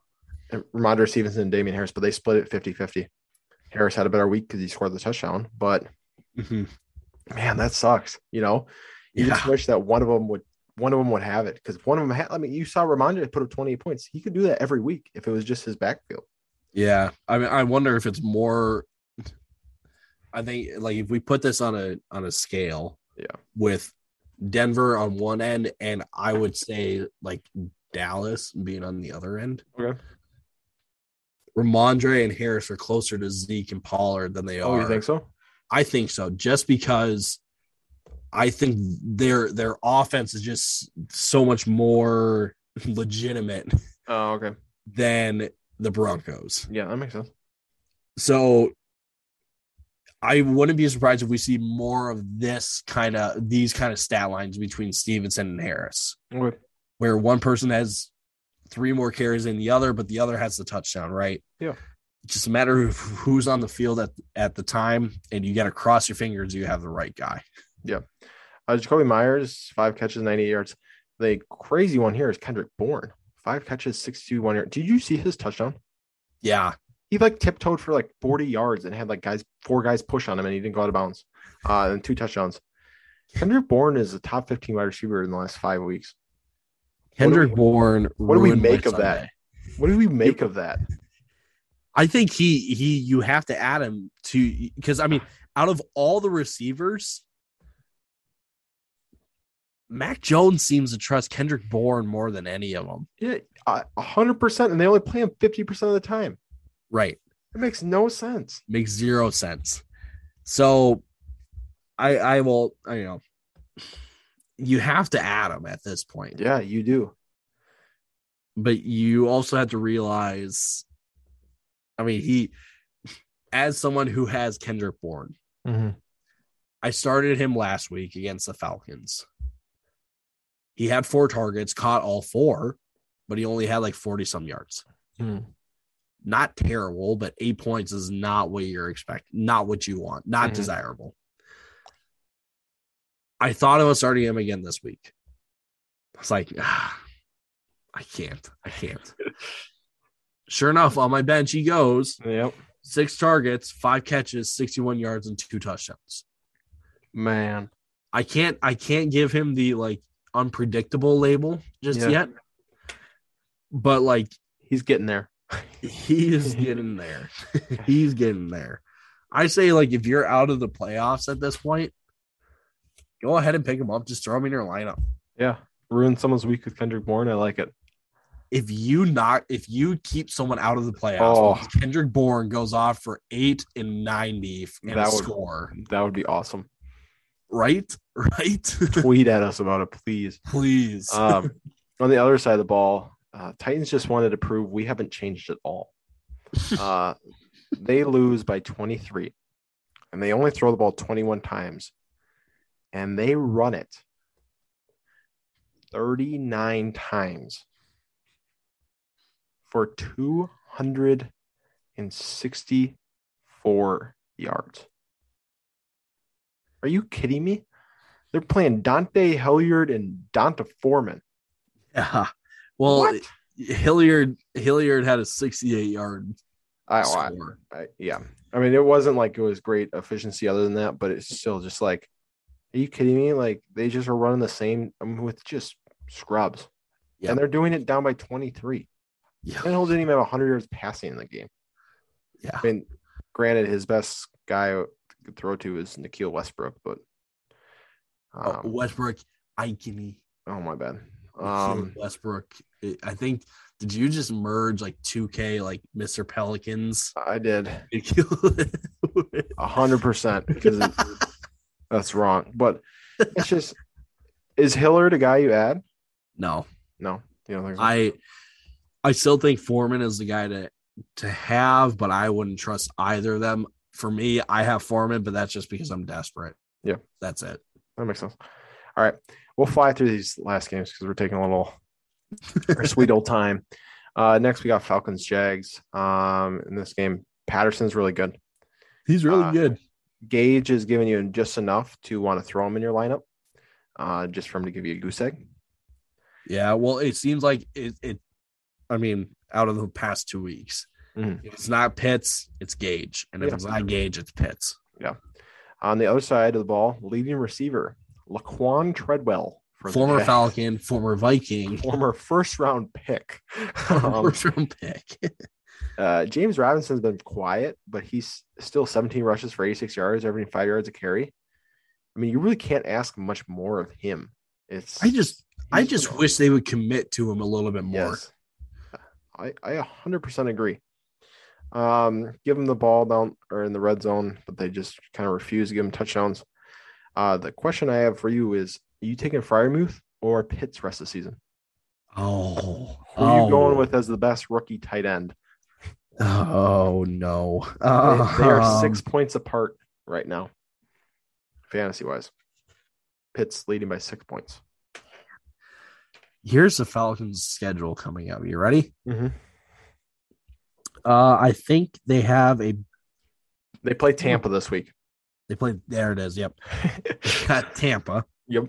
S1: and Rhamondre Stevenson and Damien Harris, but they split it 50-50. Harris had a better week because he scored the touchdown, but mm-hmm. man, that sucks. You know, you just wish that one of them would one of them would have it because one of them had. I mean, you saw Rhamondre put up 28 points. He could do that every week if it was just his backfield.
S2: Yeah. I mean, I wonder if it's more. I think like if we put this on a on a scale,
S1: Yeah.
S2: with Denver on one end, and I would say like Dallas being on the other end.
S1: Okay.
S2: Rhamondre and Harris are closer to Zeke and Pollard than they
S1: Oh,
S2: are.
S1: Oh, you think so?
S2: I think so, just because I think their their offense is just so much more legitimate
S1: Oh, okay.
S2: than the Broncos.
S1: Yeah, that makes sense.
S2: So I wouldn't be surprised if we see more of this kind of these kind of stat lines between Stevenson and Harris,
S1: Okay.
S2: where one person has three more carries than the other, but the other has the touchdown, right?
S1: Yeah.
S2: It's just a matter of who's on the field at, at the time, and you got to cross your fingers you have the right guy.
S1: Uh, Jakobi Meyers, five catches, 98 yards. The crazy one here is Kendrick Bourne, five catches, 61 yards. Did you see his touchdown?
S2: Yeah.
S1: He like tiptoed for like 40 yards and had like guys, four guys push on him and he didn't go out of bounds. Uh, and two touchdowns. Kendrick Bourne is a top 15 wide receiver in the last five weeks.
S2: Kendrick
S1: we-
S2: Bourne.
S1: what do we make of that? What do we make of that?
S2: I think he he you have to add him to because I mean, out of all the receivers, Mac Jones seems to trust Kendrick Bourne more than any of them.
S1: Yeah, uh, a 100%. And they only play him 50% of the time.
S2: Right.
S1: It makes no sense.
S2: Makes zero sense. So I I will I you know you have to add him at this point.
S1: Yeah, you do.
S2: But you also have to realize I mean he as someone who has Kendrick Bourne, mm-hmm. I started him last week against the Falcons. He had four targets, caught all four, but he only had like 40 some yards.
S1: Mhm.
S2: Not terrible, but eight points is not what you're expecting, not what you want, not
S1: Mhm.
S2: desirable. I thought about starting him again this week. I was like, ah, I can't. I can't. sure enough, on my bench, he goes
S1: Yep.
S2: six targets, five catches, 61 yards, and two touchdowns.
S1: Man.
S2: I can't I can't give him the like unpredictable label just
S1: Yeah.
S2: yet. But like
S1: He's getting there.
S2: he is getting there. He's getting there. I say like if you're out of the playoffs at this point, go ahead and pick him up. Just throw him in your lineup.
S1: Yeah. Ruin someone's week with Kendrick Bourne. I like it.
S2: If you not if you keep someone out of the playoffs,
S1: Oh.
S2: Kendrick Bourne goes off for eight and ninety and
S1: That would-
S2: score.
S1: That would be awesome.
S2: Right? Right?
S1: Tweet at us about it, please.
S2: Please.
S1: Um, on the other side of the ball, uh, Titans just wanted to prove we haven't changed at all. Uh, they lose by 23, and they only throw the ball 21 times, and they run it 39 times for 264 yards. Are you kidding me? They're playing Dante Hilliard and D'Onta Foreman.
S2: Yeah. Well,
S1: What?
S2: Hilliard Hilliard had a 68 yard
S1: I, I,
S2: score.
S1: I, yeah. I mean, it wasn't like it was great efficiency other than that, but it's still just like, are you kidding me? Like they just are running the same I mean, with just scrubs,
S2: Yeah.
S1: and they're doing it down by 23.
S2: Yeah.
S1: Tannehill didn't even have 100 yards passing in the game.
S2: Yeah.
S1: I mean, granted, his best guy to throw to is Nikhil Westbrook, but
S2: Oh,
S1: um,
S2: Westbrook, Ikhine,
S1: oh my bad. Um,
S2: Westbrook. I think did you just merge like 2K like Mr. Pelicans?
S1: I did a hundred percent because it- that's wrong. But it's just, is Hilliard a guy you add?
S2: no,
S1: No, you don't think so?
S2: I I still think Foreman is the guy to to have, but I wouldn't trust either of them. For me, I have Foreman, but that's just because I'm desperate.
S1: Yeah.
S2: that's it.
S1: That makes sense. All right. We'll fly through these last games because we're taking a little our sweet old time. Uh, next, we got Falcons Jags. Um, in this game, Patterson's really good.
S2: He's really
S1: Uh,
S2: good.
S1: Gage is giving you just enough to want to throw him in your lineup, uh, just for him to give you a goose egg.
S2: Yeah, well, it seems like it. it I mean, out of the past two weeks,
S1: Mhm.
S2: if it's not Pitts, it's Gage, and if
S1: Yeah.
S2: it's not Gage, it's Pitts. Yeah.
S1: On the other side of the ball, leading receiver Laquon Treadwell,
S2: Former. Falcon, former Viking,
S1: former first round pick. Um,
S2: first round pick.
S1: Uh, James Robinson's been quiet, but he's still 17 rushes for 86 yards, averaging five yards a carry. I mean, you really can't ask much more of him. It's
S2: I just, I just wish they would commit to him a little bit more.
S1: yes, I I 100% agree. Um, give him the ball down or in the red zone, but they just kind of refuse to give him touchdowns. Uh, the question I have for you is: Are you taking Freiermuth or Pitts rest of the season?
S2: Oh,
S1: Who are you
S2: oh.
S1: going with as the best rookie tight end?
S2: Oh no,
S1: They, they are
S2: Um,
S1: six points apart right now, fantasy wise. Pitt's leading by six points.
S2: Here's the Falcons' schedule coming up. You ready?
S1: Mm-hmm.
S2: Uh, I think they have a.
S1: They play Tampa this week.
S2: They play. There it is. Yep, got Tampa,
S1: yep.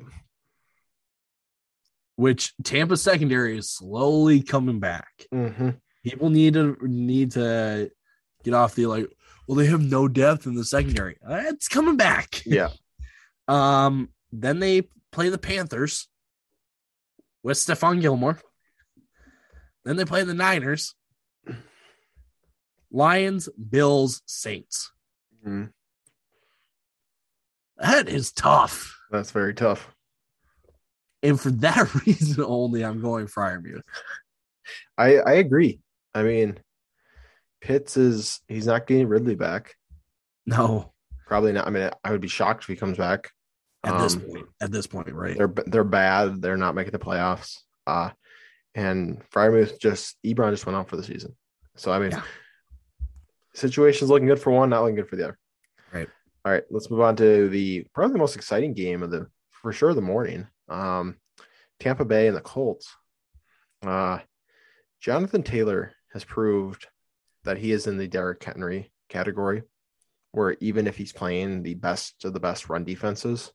S2: which Tampa secondary is slowly coming back.
S1: Mm-hmm.
S2: People need to need to get off the like. Well, they have no depth in the secondary. Uh, It's coming back.
S1: Yeah.
S2: Um. Then they play the Panthers with Stephon Gilmore. Then they play the Niners, Lions, Bills, Saints.
S1: Mhm.
S2: That is tough.
S1: That's very tough.
S2: And for that reason only, I'm going Freiermuth.
S1: I I agree. I mean, Pitts is he's not getting Ridley back.
S2: No,
S1: Probably not. I mean, I would be shocked if he comes back.
S2: at this
S1: Um,
S2: point, at this point, right?
S1: They're they're bad. They're not making the playoffs. Uh, and Freiermuth just Ebron just went out for the season. So I mean,
S2: Yeah.
S1: Situation's looking good for one, not looking good for the other.
S2: Right.
S1: All right. Let's move on to the probably the most exciting game of the for sure the morning. Um, Tampa Bay and the Colts. Uh, Jonathan Taylor has proved that he is in the Derrick Henry category, where even if he's playing the best of the best run defenses,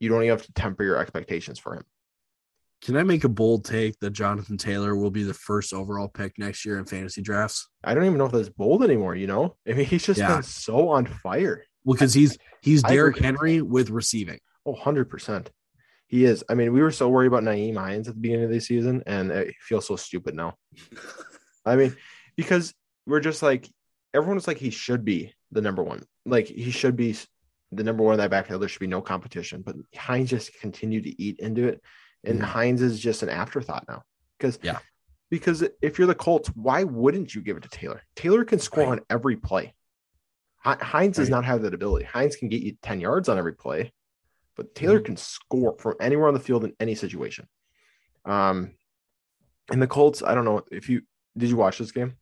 S1: you don't even have to temper your expectations for him.
S2: Can I make a bold take that Jonathan Taylor will be the first overall pick next year in fantasy drafts?
S1: I don't even know if that's bold anymore. You know, I mean, he's just
S2: Yeah.
S1: been so on fire.
S2: Well, because he's he's Derrick. Henry with receiving.
S1: Oh, 100%. He is. I mean, we were so worried about Nyheim Hines at the beginning of the season, and it feels so stupid now. I mean, because we're just like, everyone was like, he should be the number one. Like, he should be the number one in that backfield. There should be no competition. But Hines just continued to eat into it. And
S2: Mhm.
S1: Hines is just an afterthought now. Because,
S2: Yeah.
S1: Because if you're the Colts, why wouldn't you give it to Taylor? Taylor can score
S2: Right.
S1: on every play. Hi- Hines does
S2: Right.
S1: not have that ability. Hines can get you 10 yards on every play, but Taylor
S2: Mhm.
S1: can score from anywhere on the field in any situation. Um, and the Colts, I don't know if you did you watch this game?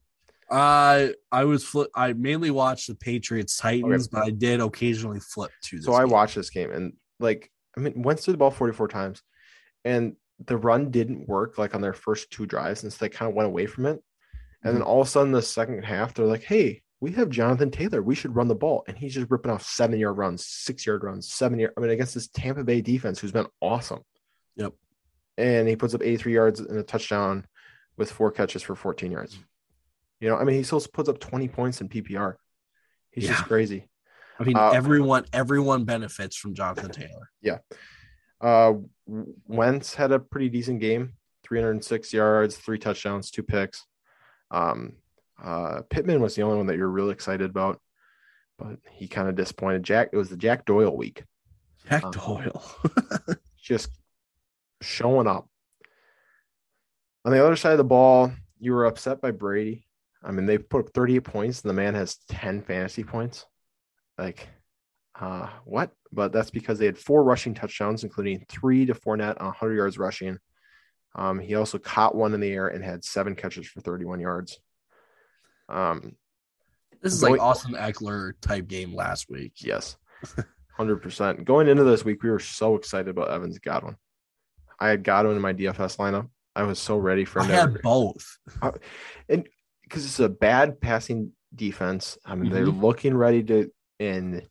S2: Uh, I was flip. I mainly watched the Patriots Titans, but I did occasionally flip to. This
S1: So I
S2: game.
S1: watched this game and like I mean Wentz threw the ball 44 times and the run didn't work like on their first two drives, and so they kind of went away from it. And then
S2: Mhm.
S1: all of a sudden, the second half, they're like, "Hey, we have Jonathan Taylor. We should run the ball." And he's just ripping off seven yard runs, six yard runs, seven yard. I mean, against this Tampa Bay defense, who's been awesome.
S2: Yep.
S1: And he puts up 83 yards and a touchdown with four catches for 14 yards. You know, I mean, he still puts up 20 points in PPR. He's just crazy.
S2: I mean,
S1: Uh,
S2: everyone everyone benefits from Jonathan Taylor.
S1: Uh, Wentz had a pretty decent game 306 yards, three touchdowns, two picks. Um, uh, Pittman was the only one that you're really excited about, but he kind of disappointed. Jack, it was the Jack Doyle week,
S2: Jack
S1: Uh,
S2: Doyle.
S1: just showing up. On the other side of the ball, you were upset by Brady. I mean, they put up 38 points, and the man has 10 fantasy points. Like, uh, what? But that's because they had four rushing touchdowns, including three to Fournette on 100 yards rushing. Um, he also caught one in the air and had seven catches for 31 yards. Um,
S2: this is
S1: Going-
S2: like Austin Ekeler type game last week.
S1: yes, 100%. Going into this week, we were so excited about Evans Godwin. I had Godwin in my DFS lineup. I was so ready for
S2: I
S1: him. to-
S2: had both.
S1: and because it's a bad passing defense. I mean, they're looking ready to, and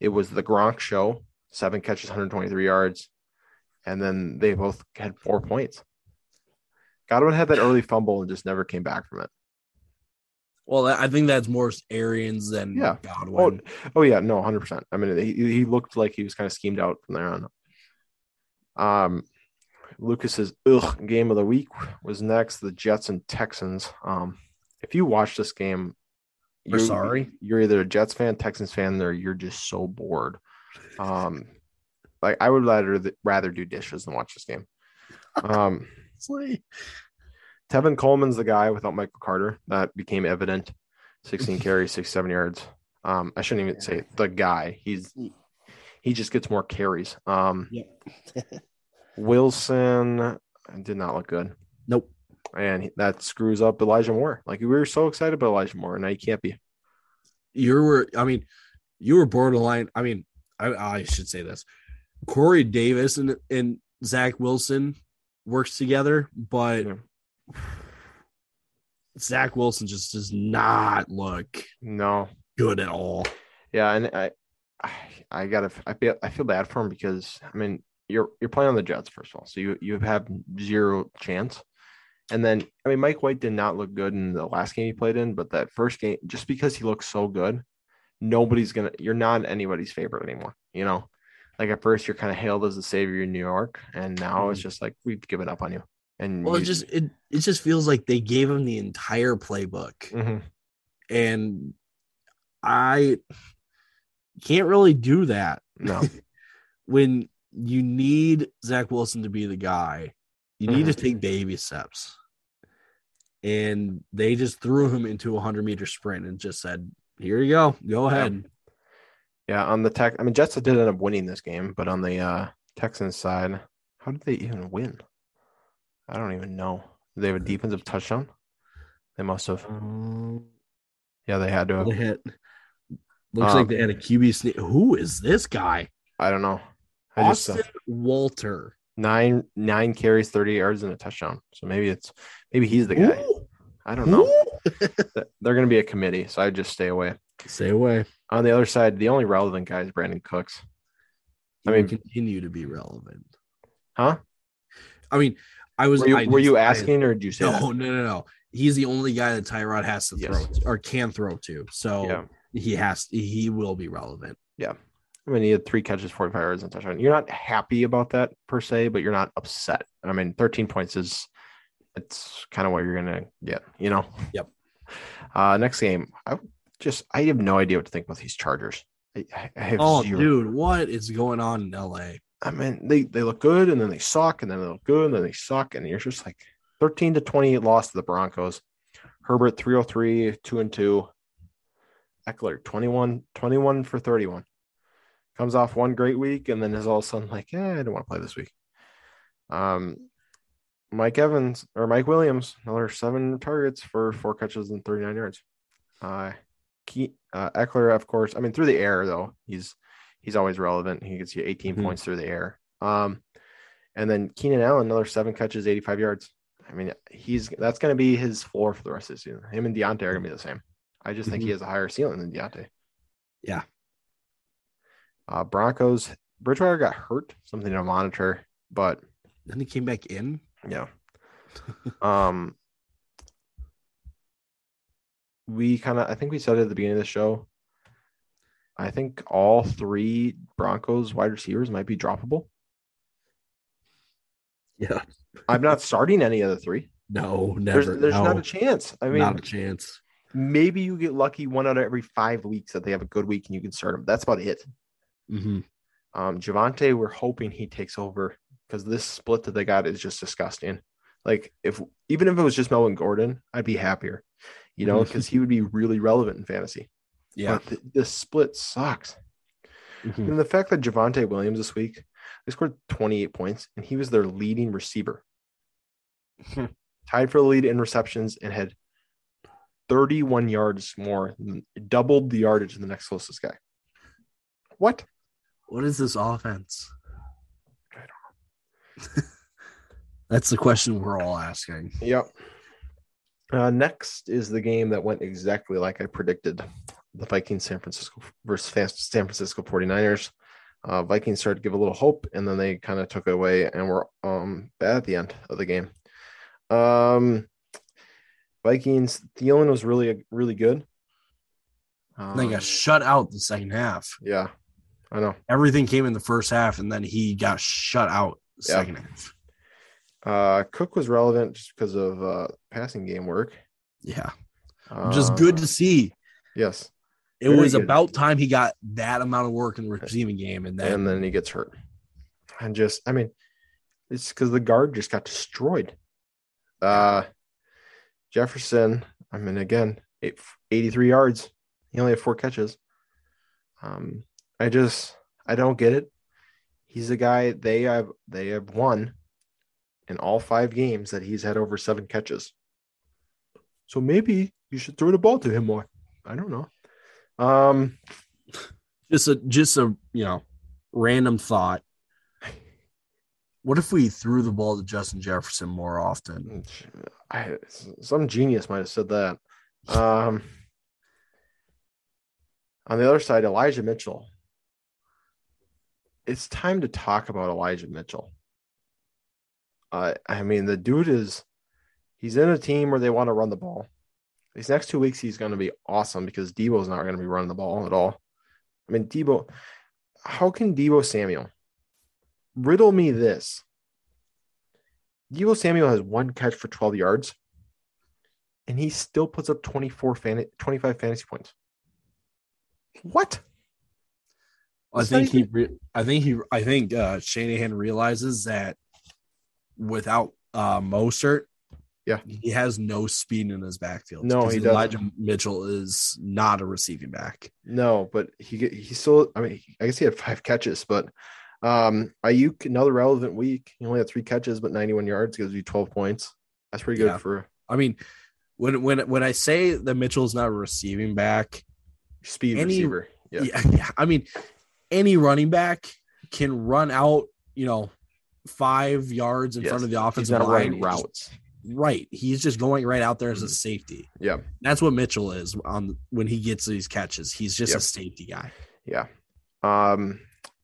S1: it was the Gronk show, seven catches, 123 yards, and then they both had four points. Godwin had that early fumble and just never came back from it.
S2: Well, I think that's more Arians than
S1: Yeah.
S2: Godwin.
S1: Oh, oh yeah, no, 100. percent I mean, he, he looked like he was kind of schemed out from there on. Um, Lucas's ugh game of the week was next. The Jets and Texans. Um, if you watch this game,
S2: We're sorry.
S1: You're either a Jets fan, Texans fan, or you're just so bored. Um, like I would rather rather do dishes than watch this game. Um, Tevin Coleman's the guy without Michael Carter. That became evident. 16 carries, 67 yards. Um, I shouldn't even say the guy. He's he just gets more carries. Um, Wilson did not look good,
S2: nope.
S1: And that screws up Elijah Moore. Like we were so excited about Elijah Moore, and now you can't be.
S2: You were, I mean, you were borderline. I mean, I, I should say this. Corey Davis and, and Zach Wilson works together, but
S1: Yeah.
S2: Zach Wilson just does not look
S1: No,
S2: good at all.
S1: yeah, and I, I, I gotta, I feel, I feel bad for him because I mean, you're you're playing on the Jets first of all, so you you have zero chance. And then, I mean, Mike White did not look good in the last game he played in, but that first game, just because he looks so good, nobody's gonna. You're not anybody's favorite anymore. You know, like at first you're kind of hailed as the savior in New York, and now it's just like we've given up on you. And
S2: Well, it just it it just feels like they gave him the entire playbook,
S1: Mhm.
S2: and I can't really do that
S1: no,
S2: when you need Zach Wilson to be the guy. You need to
S1: Mhm.
S2: take baby steps, and they just threw him into a hundred meter sprint and just said, "Here you go, go ahead."
S1: yeah. On the tech, I mean, Jets did end up winning this game, but on the uh Texans side, how did they even win? I don't even know. Did they have a defensive touchdown? They must have.
S2: Um,
S1: Yeah, they had to.
S2: they
S1: Have.
S2: had, looks
S1: Um,
S2: like they had a QB sneak. Who is this guy?
S1: I don't know. I just, uh,
S2: Austin Walter.
S1: Nine nine carries, thirty yards, and a touchdown. So maybe it's maybe he's the guy.
S2: Who?
S1: I don't know. They're going to be a committee, so I just stay away.
S2: Stay away.
S1: On the other side, the only relevant guy is Brandin Cooks. I
S2: I
S1: mean-
S2: continue to be relevant.
S1: Huh?
S2: I mean, I was.
S1: Were you,
S2: I
S1: were you
S2: I-
S1: asking, or did you say
S2: no,
S1: that?
S2: no, no, no. He's the only guy that Tyrod has to
S1: Yes.
S2: throw to, or can throw to. So
S1: Yeah.
S2: he has. He will be relevant.
S1: I mean, he had three catches, 45 yards, and touchdown. You're not happy about that per se, but you're not upset. I mean, 13 points is it's kind of what you're gonna get, you know.
S2: Yep.
S1: Uh, next game, I just I have no idea what to think about these Chargers. I, I- have
S2: Oh,
S1: zero.
S2: dude, what is going on in LA?
S1: I mean, they they look good and then they suck and then they look good and then they suck and you're just like 13 to 28 loss to the Broncos. Herbert 303, 2 and 2. Ekeler 21, 21 for 31. Comes off one great week and then is all of a sudden like, yeah, I don't want to play this week. Um, Mike Evans or Mike Williams, another seven targets for four catches and 39 yards. Uh, Key, uh, Ekeler, of course. I mean, through the air though, he's he's always relevant. He gets you 18
S2: Mhm.
S1: points through the air. Um, And then Keenan Allen, another seven catches, 85 yards. I mean, he's that's going to be his floor for the rest of the season. Him and Diontae are going to be the same. I just think he has a higher ceiling than Diontae.
S2: Yeah.
S1: Uh, Broncos, Bridgewater got hurt, something to monitor, but
S2: Then he came back in.
S1: yeah. um, we kind of, I think we said at the beginning of the show. I think all three Broncos wide receivers might be droppable.
S2: Yeah.
S1: I'm not starting any of the three.
S2: No, never.
S1: There's, there's
S2: no,
S1: not a chance. I mean,
S2: not a chance.
S1: maybe you get lucky one out of every five weeks that they have a good week and you can start them. That's about it.
S2: Hmm
S1: Um, Javonte, we're hoping he takes over because this split that they got is just disgusting. Like if even if it was just Melvin Gordon, I'd be happier, you know, because he would be really relevant in fantasy.
S2: Yeah.
S1: But th- this split sucks.
S2: Mhm.
S1: And the fact that Javonte Williams this week, they scored 28 points and he was their leading receiver, tied for the lead in receptions and had 31 yards more, doubled the yardage of the next closest guy. What?
S2: What is this offense? That's the question we're all asking.
S1: Yep. Uh, next is the game that went exactly like I predicted the Vikings San Francisco versus San Francisco 49ers. Uh, Vikings started to give a little hope and then they kind of took it away and were um, bad at the end of the game. Um, Vikings, Thielen was really, really good. Um,
S2: they got shut out the second half.
S1: yeah, I know.
S2: Everything came in the first half, and then he got shut out the
S1: Yeah.
S2: second half.
S1: Uh, Cook was relevant just because of uh, passing game work.
S2: Yeah.
S1: Uh,
S2: Just good to see.
S1: Yes.
S2: It
S1: very
S2: was
S1: good.
S2: about time he got that amount of work in the receiving game, and then,
S1: and then he gets hurt. And just, I mean, it's because the guard just got destroyed. Uh, Jefferson, I mean, again, eight, 83 yards. He only had four catches. Um, I just, I don't get it. He's a guy they have, they have won in all five games that he's had over seven catches. So maybe you should throw the ball to him more. I don't know. Um,
S2: just a just a you know random thought. What if we threw the ball to Justin Jefferson more often?
S1: I, some genius might have said that. Um, on the other side, Elijah Mitchell. It's time to talk about Elijah Mitchell. Uh, I mean, the dude is, he's in a team where they want to run the ball. These next two weeks, he's going to be awesome because Deebo's not going to be running the ball at all. I mean, Deebo, how can Deebo Samuel riddle me this? Deebo Samuel has one catch for 12 yards, and he still puts up 24 fan- 25 fantasy points. What?
S2: I think he, re- I think he, I think uh, Shanahan realizes that without uh, Mostert,
S1: Yeah.
S2: he has no speed in his backfield.
S1: No, he doesn't.
S2: Elijah Mitchell is not a receiving back.
S1: No, but he he still. I mean, I guess he had five catches, but um, Aiyuk another relevant week. He only had three catches, but 91 yards gives you 12 points. That's pretty good
S2: Yeah.
S1: for
S2: I mean, when when when I say that Mitchell's not a receiving back,
S1: speed
S2: Any-
S1: receiver. Yeah.
S2: yeah, yeah, I mean, any running back can run out, you know, five yards in
S1: Yes.
S2: front of the offensive line.
S1: running routes.
S2: Right. He's just going right out there as a
S1: Mhm.
S2: safety.
S1: Yeah.
S2: That's what Mitchell is on when he gets these catches. He's just
S1: Yep.
S2: a safety guy.
S1: Yeah. Um,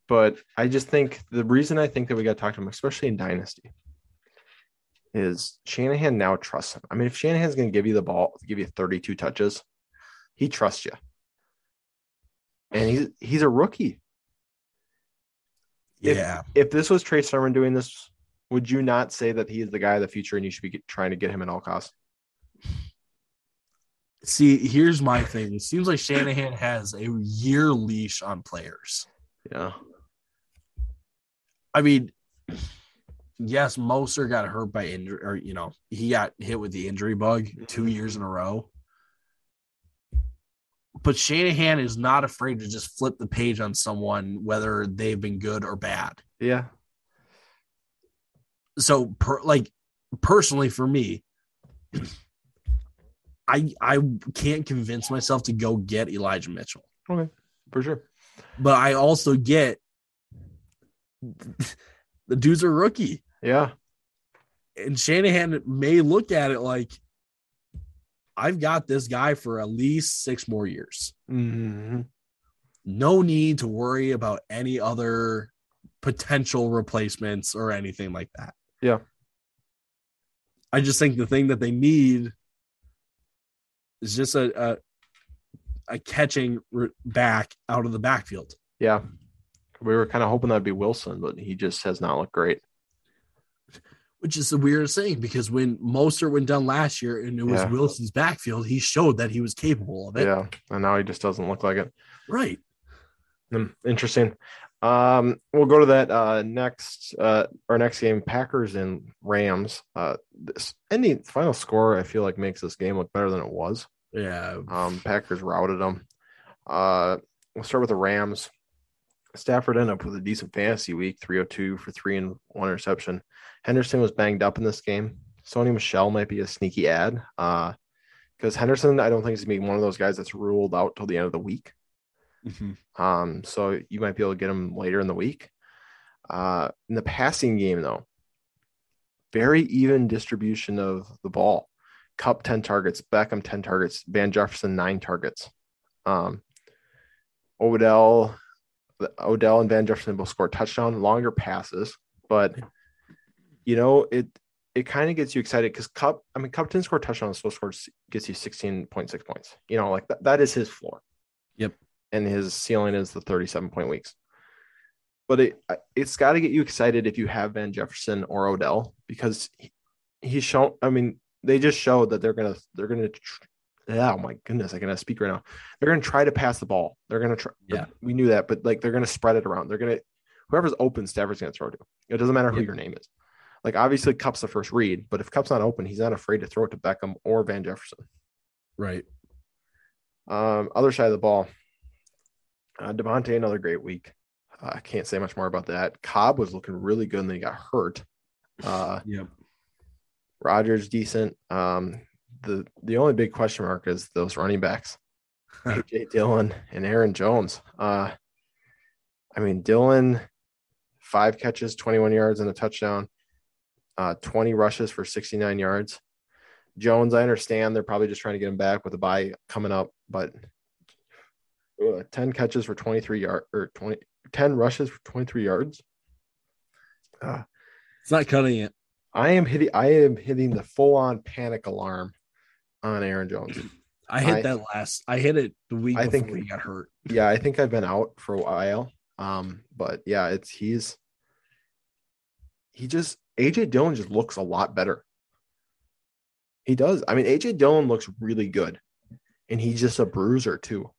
S1: but I just think the reason I think that we got to talk to him, especially in Dynasty, is Shanahan now trusts him. I mean, if Shanahan's going to give you the ball, give you 32 touches, he trusts you. And he's he's a rookie. If-
S2: Yeah.
S1: If this was Trey Sermon doing this, would you not say that he is the guy of the future and you should be get, trying to get him at all costs?
S2: See, here's my thing. It seems like Shanahan has a year leash on players.
S1: Yeah.
S2: I mean, yes, Moser got hurt by injury, or you know, he got hit with the injury bug two years in a row. But Shanahan is not afraid to just flip the page on someone, whether they've been good or bad.
S1: Yeah.
S2: So, per, like personally, for me, I I can't convince myself to go get Elijah Mitchell.
S1: Okay. For sure.
S2: but I also get The dude's a rookie.
S1: Yeah.
S2: And Shanahan may look at it like, I've got this guy for at least six more years.
S1: Mm-hmm.
S2: No need to worry about any other potential replacements or anything like that.
S1: Yeah.
S2: I just think the thing that they need is just a a, a catching back out of the backfield.
S1: Yeah. We were kind of hoping that'd be Wilson, but he just has not looked great.
S2: Which is the weirdest thing because when Mostert went down last year and it was
S1: Yeah.
S2: Wilson's backfield, he showed that he was capable of it.
S1: Yeah. And now he just doesn't look like it.
S2: Right.
S1: Hmm, interesting. Um, we'll go to that uh, next uh, our next game, Packers and Rams. Uh, this any final score I feel like makes this game look better than it was.
S2: Yeah.
S1: Um, Packers routed them. Uh, we'll start with the Rams. Stafford ended up with a decent fantasy week, 302 for three and one interception. Henderson was banged up in this game. Sony Michel might be a sneaky add. Uh, because Henderson, I don't think is gonna be one of those guys that's ruled out till the end of the week. Um, so you might be able to get him later in the week. Uh, in the passing game, though, very even distribution of the ball. Kupp 10 targets, Beckham 10 targets, Van Jefferson 9 targets. Um, Odell, Odell and Van Jefferson both scored touchdown, longer passes, but you know, it it kind of gets you excited because Kupp, I mean, Kupp didn't score touchdowns, so scores gets you 16.6 points. You know, like that, that is his floor.
S2: Yep.
S1: And his ceiling is the 37 point weeks. But it it's got to get you excited if you have Van Jefferson or Odell because he, he's shown. I mean, they just showed that they're gonna they're gonna. Oh my goodness, I cannot speak right now. They're gonna try to pass the ball. They're gonna try.
S2: Yeah.
S1: we knew that, but like they're gonna spread it around. They're gonna whoever's open, Stafford's gonna throw to. It doesn't matter who
S2: Yep.
S1: your name is. Like obviously, Kupp's the first read, but if Kupp's not open, he's not afraid to throw it to Beckham or Van Jefferson.
S2: Right.
S1: Um, other side of the ball, uh, Davante, another great week. Uh, I can't say much more about that. Cobb was looking really good, and then he got hurt. Uh,
S2: Yep.
S1: Rodgers decent. Um, the the only big question mark is those running backs, AJ Dillon and Aaron Jones. Uh, I mean Dillon, five catches, twenty one yards and a touchdown. Uh, twenty rushes for sixty nine yards. Jones, I understand they're probably just trying to get him back with a bye coming up, but uh, 10 catches for 23 yard or 20 10 rushes for 23 yards. Uh,
S2: It's not cutting it.
S1: I am hitting I am hitting the full on panic alarm on Aaron Jones.
S2: I hit
S1: I-
S2: that last. I hit it the week
S1: I
S2: before
S1: think-
S2: he got hurt.
S1: Yeah, I think I've been out for a while. Um, but yeah, it's he's he just AJ Dillon just looks a lot better. He does. I mean, AJ Dillon looks really good, and he's just a bruiser too.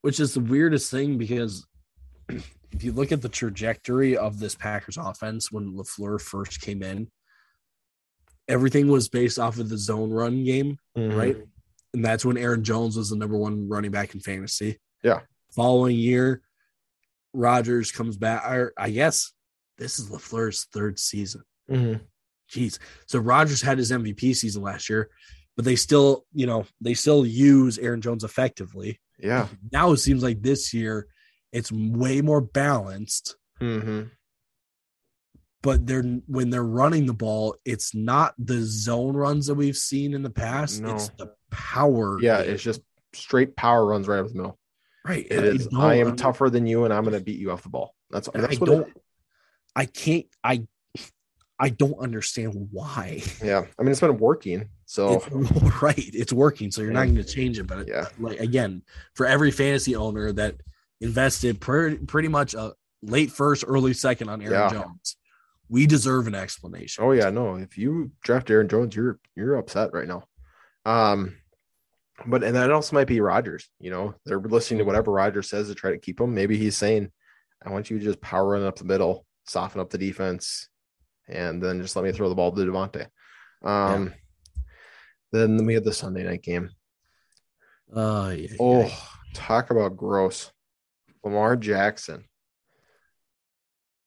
S2: Which is the weirdest thing because if you look at the trajectory of this Packers offense when LaFleur first came in, everything was based off of the zone run game. Mm-hmm. right? And that's when Aaron Jones was the number one running back in fantasy.
S1: Yeah.
S2: Following year, Rodgers comes back. Or I guess this is LaFleur's third season.
S1: Mhm.
S2: Jeez. So Rodgers had his MVP season last year, but they still, you know, they still use Aaron Jones effectively.
S1: Yeah.
S2: Now it seems like this year it's way more balanced,
S1: hmm
S2: but they're when they're running the ball, it's not the zone runs that we've seen in the past.
S1: No.
S2: It's the power.
S1: Yeah,
S2: game.
S1: it's just straight power runs right up the middle.
S2: right.
S1: It
S2: I
S1: is. I am
S2: mean,
S1: tougher than you, and I'm going to beat you off the ball. That's that's
S2: I
S1: what.
S2: don't.
S1: It,
S2: I can't. I. I don't understand why.
S1: yeah, I mean it's been working. So
S2: It's, right, it's working, so you're not going to change it. But
S1: yeah,
S2: like again, for every fantasy owner that invested pretty pretty much a late first, early second on Aaron
S1: Yeah.
S2: Jones, we deserve an explanation.
S1: Oh yeah, no. If you draft Aaron Jones, you're you're upset right now. Um, but and that also might be Rodgers. You know, they're listening to whatever Rodgers says to try to keep him. Maybe he's saying, "I want you to just power run up the middle, soften up the defense, and then just let me throw the ball to Davante." Um, then we had the Sunday night game.
S2: Oh yeah.
S1: Oh,
S2: yeah.
S1: talk about gross. Lamar Jackson,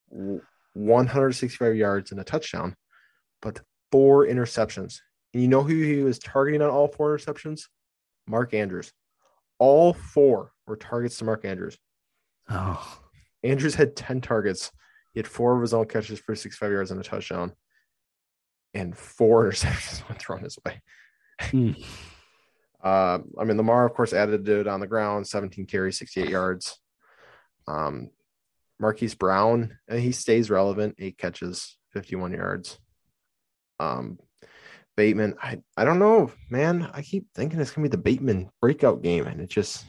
S1: 165 yards and a touchdown, but four interceptions. And you know who he was targeting on all four interceptions? Mark Andrews. All four were targets to Mark Andrews.
S2: Oh,
S1: Andrews had 10 targets. He had four of his own catches for 65 yards and a touchdown, and four interceptions went thrown his way.
S2: Hmm.
S1: Uh, I mean, Lamar, of course, added to it on the ground, 17 carries, 68 yards. Um, Marquise Brown, and he stays relevant, eight catches, 51 yards. Um, Bateman, I, I don't know, man. I keep thinking it's gonna be the Bateman breakout game, and it just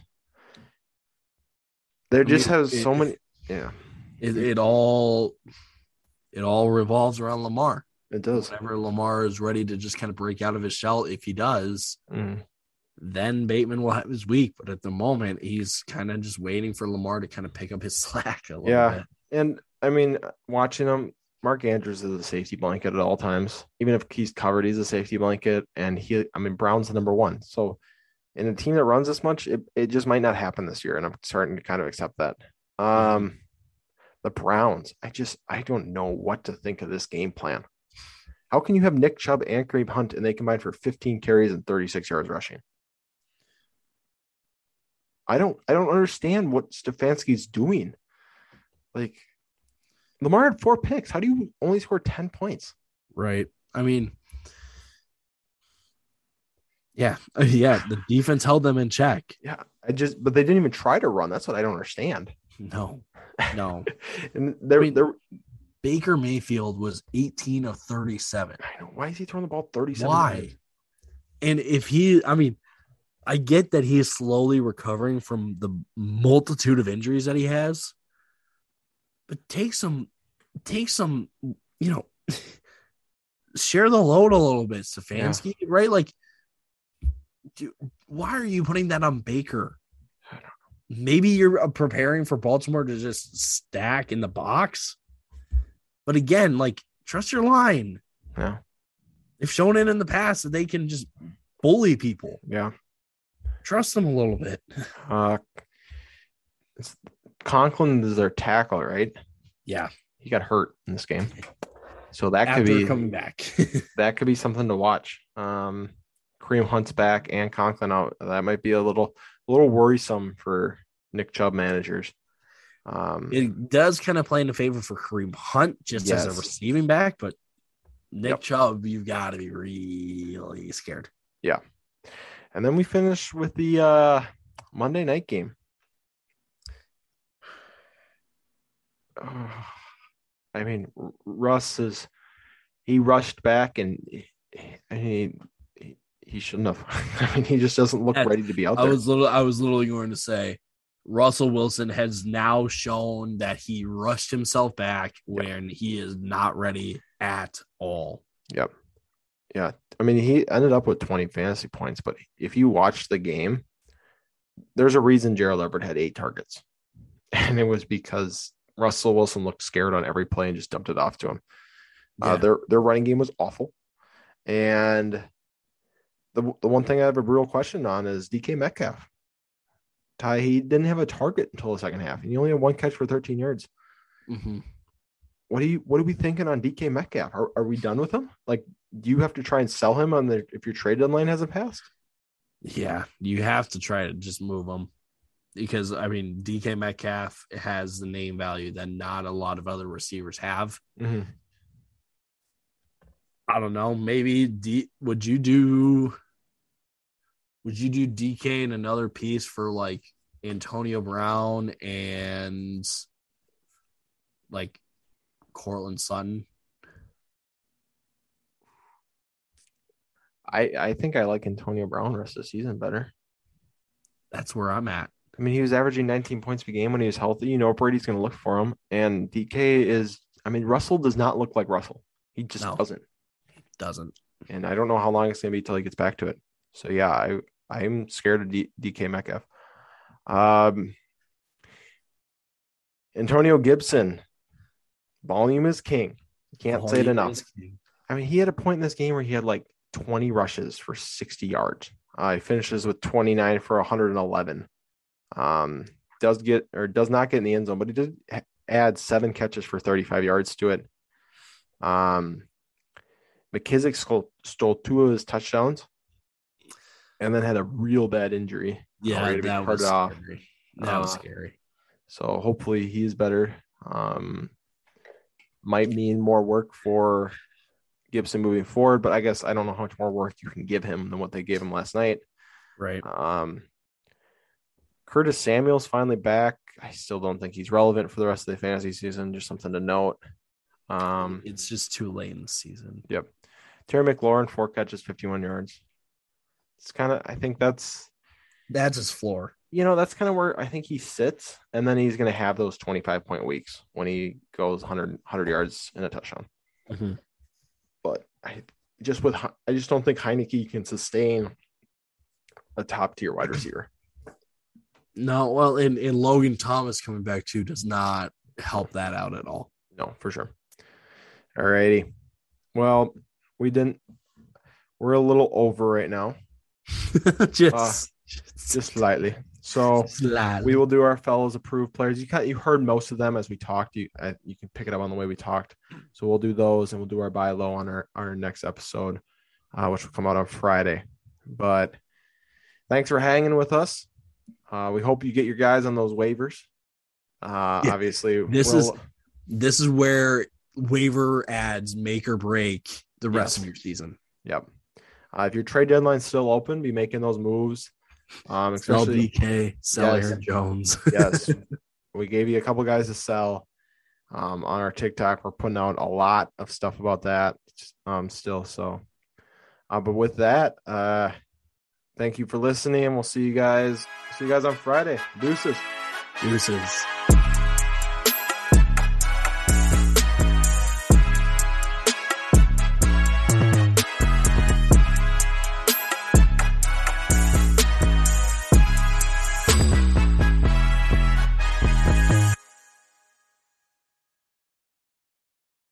S1: there
S2: I
S1: just
S2: mean,
S1: has so many. Yeah,
S2: It, it all it all revolves around Lamar.
S1: it does.
S2: Whenever Lamar is ready to just kind of break out of his shell, if he does,
S1: Mhm.
S2: then Bateman will have his week. But at the moment, he's kind of just waiting for Lamar to kind of pick up his slack a little
S1: Yeah.
S2: bit.
S1: And I mean, watching him, Mark Andrews is a safety blanket at all times. Even if he's covered, he's a safety blanket. And he, I mean, Brown's the number one. So in a team that runs this much, it, it just might not happen this year. And I'm starting to kind of accept that. Um, the Browns, I just, I don't know what to think of this game plan. How can you have Nick Chubb and Kareem Hunt and they combine for 15 carries and 36 yards rushing? I don't, I don't understand what Stefanski's doing. Like Lamar had four picks. How do you only score 10 points?
S2: Right. I mean, yeah, yeah. The defense held them in check.
S1: Yeah. I just but they didn't even try to run. That's what I don't understand.
S2: No, no.
S1: And they're
S2: I mean,
S1: they're
S2: Baker Mayfield was 18 of 37.
S1: I know why is he throwing the ball 37
S2: Why?
S1: times?
S2: And if he, I mean, I get that he is slowly recovering from the multitude of injuries that he has, but take some, take some, you know, share the load a little bit, Stefanski, right? Like, do, why are you putting that on Baker? Maybe you're uh, preparing for Baltimore to just stack in the box. But again, like, trust your line.
S1: Yeah.
S2: They've shown it in the past that they can just bully people.
S1: Yeah.
S2: Trust them a little bit.
S1: Uh it's Conklin is their tackle, right?
S2: Yeah.
S1: He got hurt in this game. So that
S2: After
S1: could be
S2: coming back.
S1: that could be something to watch. Um Kareem Hunt's back and Conklin out. That might be a little a little worrisome for Nick Chubb managers. Um
S2: it does kind of play in the favor for Kareem Hunt just as a receiving back, but Nick
S1: Yep.
S2: Chubb, you've got to be really scared. Yeah.
S1: And then we finish with the uh, Monday night game. I mean, Russ is he rushed back and he he, shouldn't have. I mean, he just doesn't look
S2: Yeah,
S1: ready to be out there.
S2: I was little I was literally going to say Russell Wilson has now shown that he rushed himself back when he is not ready at all.
S1: Yep. Yeah. I mean, he ended up with 20 fantasy points, but if you watch the game, there's a reason Gerald Everett had eight targets. And it was because Russell Wilson looked scared on every play and just dumped it off to him. Uh, their their running game was awful. And the the one thing I have a real question on is DK Metcalf. Ty, he didn't have a target until the second half, and he only had one catch for 13 yards.
S2: Mhm.
S1: What are you what are we thinking on DK Metcalf? Are, are we done with him? Like, do you have to try and sell him on the if your trade deadline hasn't passed?
S2: Yeah, you have to try to just move him because I mean DK Metcalf has the name value that not a lot of other receivers have. I don't know. Maybe D would you do would you do DK in another piece for like Antonio Brown and like Courtland Sutton?
S1: I I think I like Antonio Brown rest of the season better.
S2: That's where I'm at.
S1: I mean, he was averaging 19 points per game when he was healthy. You know, Brady's going to look for him, and DK is. I mean, Russell does not look like Russell. He just
S2: No.
S1: doesn't.
S2: Doesn't.
S1: and I don't know how long it's going to be till he gets back to it. So yeah, I I'm scared of D, DK Metcalf. Um, Antonio Gibson, volume is king. You can't say it enough. I mean, he had a point in this game where he had like 20 rushes for 60 yards. Uh, he finishes with 29 for 111. Um, does get or does not get in the end zone, but he did add seven catches for 35 yards to it. Um, McKissic stole, stole two of his touchdowns, and then had a real bad injury.
S2: Yeah, that was
S1: off.
S2: scary. That was
S1: Uh,
S2: scary.
S1: So hopefully he is better. Um, might mean more work for Gibson moving forward, but I guess I don't know how much more work you can give him than what they gave him last night.
S2: Right.
S1: Um, Curtis Samuel's finally back. I still don't think he's relevant for the rest of the fantasy season. Just something to note. Um,
S2: It's just too late in the season.
S1: Yep. Terry McLaurin, four catches, 51 yards. It's kind of, I think that's,
S2: That's his floor.
S1: you know, that's kind of where I think he sits. And then he's going to have those 25 point weeks when he goes 100, 100 yards in a touchdown.
S2: Mhm.
S1: But I just with, I just don't think Heinicke can sustain a top tier wide receiver.
S2: No, well, and, and Logan Thomas coming back too does not help that out at all.
S1: No, for sure. All righty. Well, we didn't, we're a little over right now,
S2: just,
S1: just slightly. So,
S2: slightly.
S1: we will do our fellows approved players. You kind you heard most of them as we talked. You uh, you can pick it up on the way we talked. So we'll do those, and we'll do our buy low on our our next episode, uh, which will come out on Friday. But thanks for hanging with us. Uh, we hope you get your guys on those waivers. Uh,
S2: Yeah,
S1: obviously,
S2: this
S1: we'll-
S2: is- this is where waiver adds make or break the rest
S1: Yes.
S2: of your season.
S1: yep. Uh, if your trade deadline's still open, be making those moves. Um,
S2: Sell
S1: especially
S2: DK, sell
S1: Yes.
S2: Aaron Jones.
S1: yes, we gave you a couple guys to sell um, on our TikTok. We're putting out a lot of stuff about that um, still. So, uh, but with that, uh, thank you for listening. And we'll see you guys. See you guys on Friday. Deuces.
S2: Deuces.